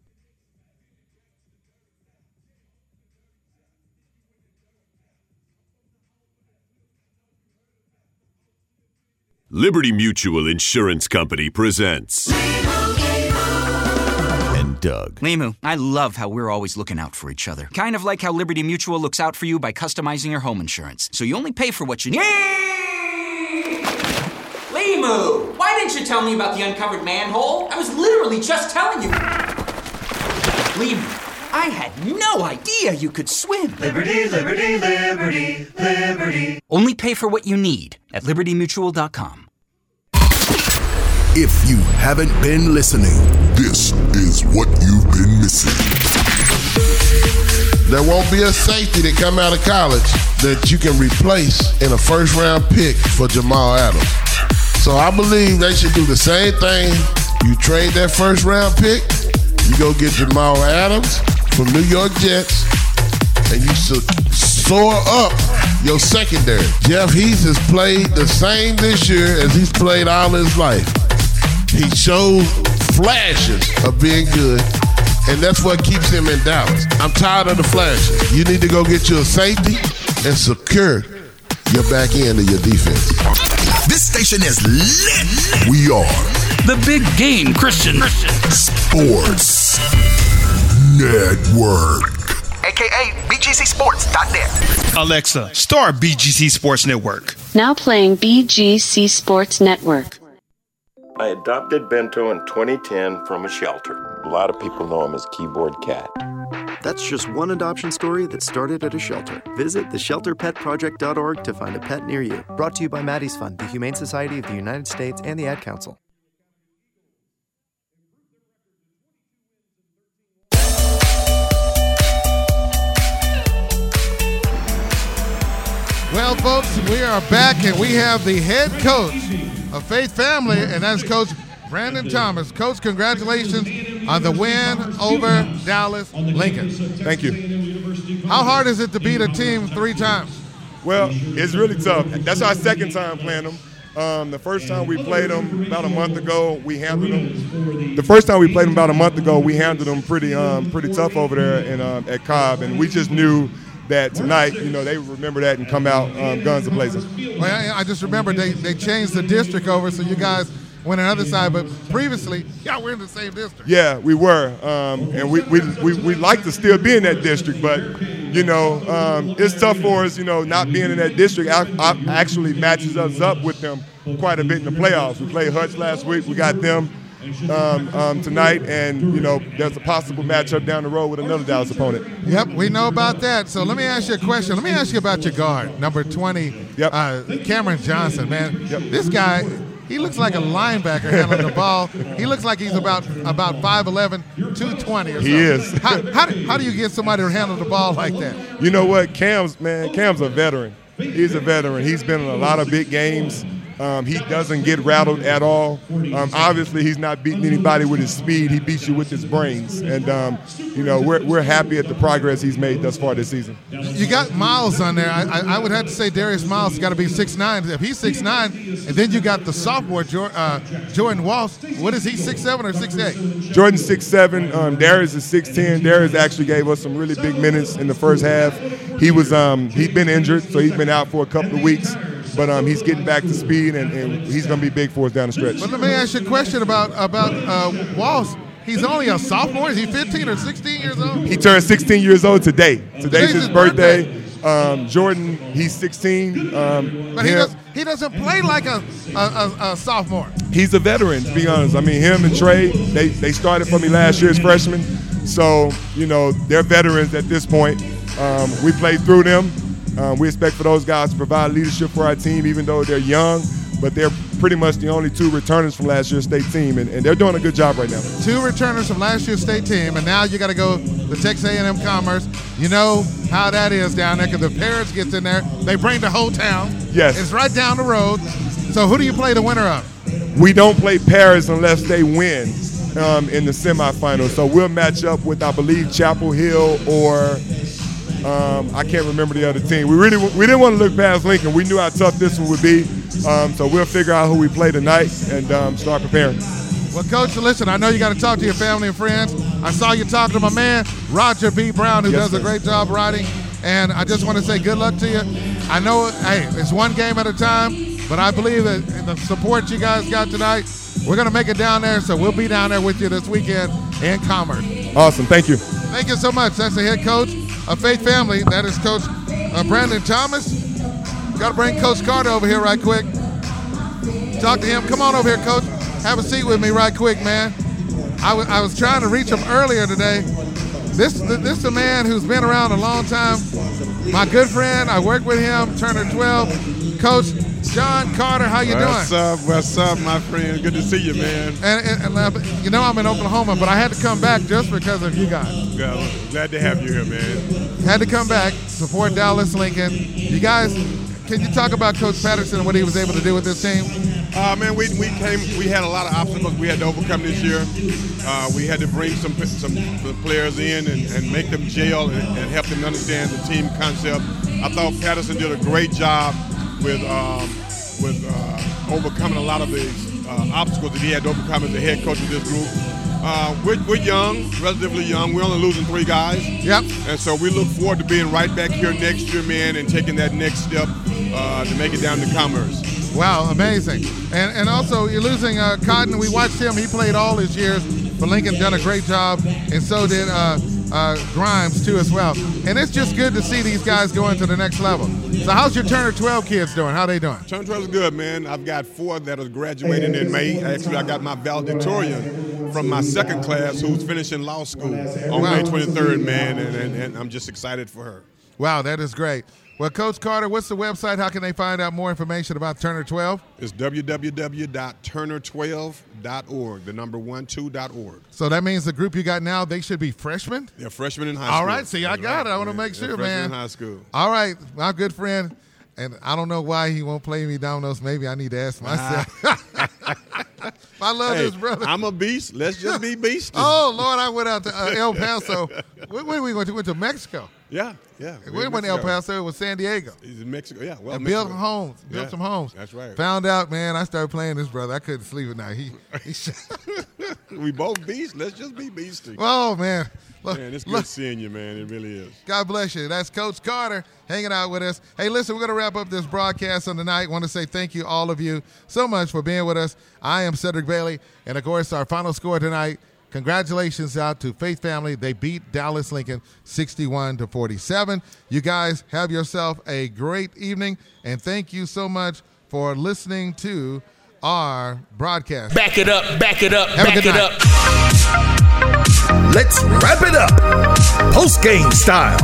Liberty Mutual Insurance Company presents. And Doug. Limu, I love how we're always looking out for each other. Kind of like how Liberty Mutual looks out for you by customizing your home insurance, so you only pay for what you need. Limu, why didn't you tell me about the uncovered manhole? I was literally just telling you. Limu, I had no idea you could swim. Liberty, liberty, liberty, liberty. Only pay for what you need at libertymutual.com. If you haven't been listening, this is what you've been missing. There won't be a safety that come out of college that you can replace in a first round pick for Jamal Adams. So I believe they should do the same thing. You trade that first round pick, you go get Jamal Adams from New York Jets, and you should soar up your secondary. Jeff Heath has played the same this year as he's played all his life. He shows flashes of being good, and that's what keeps him in Dallas. I'm tired of the flashes. You need to go get you a safety and secure your back end of your defense. This station is lit. We are The Big Game Christian. Sports Network. aka BGCSports.net. Alexa, start BGC Sports Network. Now playing BGC Sports Network. I adopted Bento in 2010 from a shelter. A lot of people know him as Keyboard Cat. That's just one adoption story that started at a shelter. Visit theshelterpetproject.org to find a pet near you. Brought to you by Maddie's Fund, the Humane Society of the United States, and the Ad Council. Well, folks, we are back and we have the head coach of Faith Family, and that's Coach Brandon Thomas. Coach, congratulations on the win over Dallas Lincoln. Thank you. How hard is it to beat a team three times? Well, it's really tough. That's our second time playing them. Um, the first time we played them about a month ago, we handled them. The first time we played them about a month ago, we handled them pretty, um, pretty tough over there in, um, at Cobb, and we just knew that tonight, you know, they remember that and come out um, guns a blazing. Well, I, I just remember they, they changed the district over, so you guys went on the other side. But previously, y'all were in the same district. Yeah, we were, um, and we we we we like to still be in that district, but you know, um, it's tough for us. You know, not being in that district I, I actually matches us up with them quite a bit in the playoffs. We played Hutch last week. We got them um, um, tonight, and you know, there's a possible matchup down the road with another Dallas opponent. Yep, we know about that. So let me ask you a question. Let me ask you about your guard, number 20, yep. uh, Cameron Johnson. Man, yep. this guy. He looks like a linebacker handling the ball. He looks like he's about about 5'11", 220 or something. He is. how, how, do, how do you get somebody to handle the ball like that? You know what? Cam's, man, Cam's a veteran. He's a veteran. He's been in a lot of big games. Um, he doesn't get rattled at all. Um, obviously, he's not beating anybody with his speed. He beats you with his brains. And, um, you know, we're, we're happy at the progress he's made thus far this season. You got Miles on there. I, I, would have to say Darius Miles has got to be 6'9". If he's 6'9", and then you got the sophomore uh, Jordan Walsh. What is he, 6'7 or 6'8"? Jordan's 6'7". Um, Darius is 6'10". Darius actually gave us some really big minutes in the first half. He was um, he'd been injured, so he's been out for a couple of weeks but um, he's getting back to speed, and, and he's going to be big for us down the stretch. But let me ask you a question about about uh, Walsh. He's only a sophomore. Is he 15 or 16 years old? He turned 16 years old today. Today's, Today's his, his, birthday. birthday. Um, Jordan, he's 16. Um, but he, does, he doesn't play like a, a, a, a, sophomore. He's a veteran, to be honest. I mean, him and Trey, they, they started for me last year as freshmen. So, you know, they're veterans at this point. Um, we played through them. Um, we expect for those guys to provide leadership for our team, even though they're young, but they're pretty much the only two returners from last year's state team, and, and they're doing a good job right now. Two returners from last year's state team, and now you got to go to Texas A&M Commerce. You know how that is down there because the Paris gets in there, they bring the whole town. Yes, it's right down the road. So who do you play the winner of? We don't play Paris unless they win um, in the semifinals. So we'll match up with, I believe, Chapel Hill or um, I can't remember the other team. We really we didn't want to look past Lincoln. We knew how tough this one would be. Um, so we'll figure out who we play tonight and um, start preparing. Well, Coach, listen, I know you got to talk to your family and friends. I saw you talking to my man, Roger B. Brown, who yes, does sir. a great job writing. And I just want to say good luck to you. I know, hey, it's one game at a time, but I believe that the support you guys got tonight, we're going to make it down there. So we'll be down there with you this weekend in Commerce. Awesome. Thank you. Thank you so much. That's the head coach of Faith Family. That is Coach uh, Brandon Thomas. Got to bring Coach Carter over here right quick. Talk to him. Come on over here, Coach. Have a seat with me right quick, man. I, I was trying to reach him earlier today. This this is a man who's been around a long time. My good friend. I work with him. Turner 12. Coach John Carter, how you what's doing? What's up? What's up, my friend? Good to see you, man. And, and, and, uh, you know I'm in Oklahoma, but I had to come back just because of you guys. Yeah, glad to have you here, man. Had to come back, support Dallas Lincoln. You guys, can you talk about Coach Patterson and what he was able to do with this team? Uh, man, we, we came. We had a lot of obstacles we had to overcome this year. Uh, we had to bring some some players in and, and make them gel and, and help them understand the team concept. I thought Patterson did a great job with um, with uh, overcoming a lot of the uh, obstacles that he had to overcome as the head coach of this group. Uh, we're, we're, young, relatively young. We're only losing three guys. Yep. And so we look forward to being right back here next year, man, and taking that next step uh, to make it down to Commerce. Wow, amazing. And and also you're losing uh, Cotton. We watched him. He played all his years but Lincoln, done a great job, and so did uh, uh, Grimes too as well. And it's just good to see these guys going to the next level. So how's your Turner 12 kids doing? How they doing? Turner 12 is good, man. I've got four that are graduating in May. Actually, I got my valedictorian from my second class who's finishing law school on wow. May 23rd, man, and, and, and I'm just excited for her. Wow, that is great. Well, Coach Carter, what's the website? How can they find out more information about Turner 12? It's www.turner12.org, the number one, two dot org. So that means the group you got now, they should be freshmen? They're freshmen in high school. All right, see, I got right. it. I want to make sure, man. in high school. All right, my good friend. and I don't know why he won't play me dominoes. Maybe I need to ask myself. *laughs* I love Hey, this brother. I'm a beast. Let's just be beasties. Oh Lord, I went out to uh, El Paso. *laughs* where, where we went to? Went to Mexico. Yeah, yeah. We went to El Paso. It was San Diego. He's in Mexico. Yeah, well, and built Mexico. homes. Built Yeah, some homes. That's right. Found out, man. I started playing this brother. I couldn't sleep at night. He, he *laughs* *laughs* we both beasts. Let's just be beasties. oh man. Look, man, it's good look, seeing you, man. It really is. God bless you. That's Coach Carter hanging out with us. Hey, listen, we're going to wrap up this broadcast on tonight. Want to say thank you, all of you, so much for being with us. I am Cedric Bailey, and of course, our final score tonight. Congratulations out to Faith Family. They beat Dallas Lincoln 61 to 47. You guys have yourself a great evening, and thank you so much for listening to our broadcast. Back it up, back it up, Have back it night. up. Let's wrap it up. Post game style.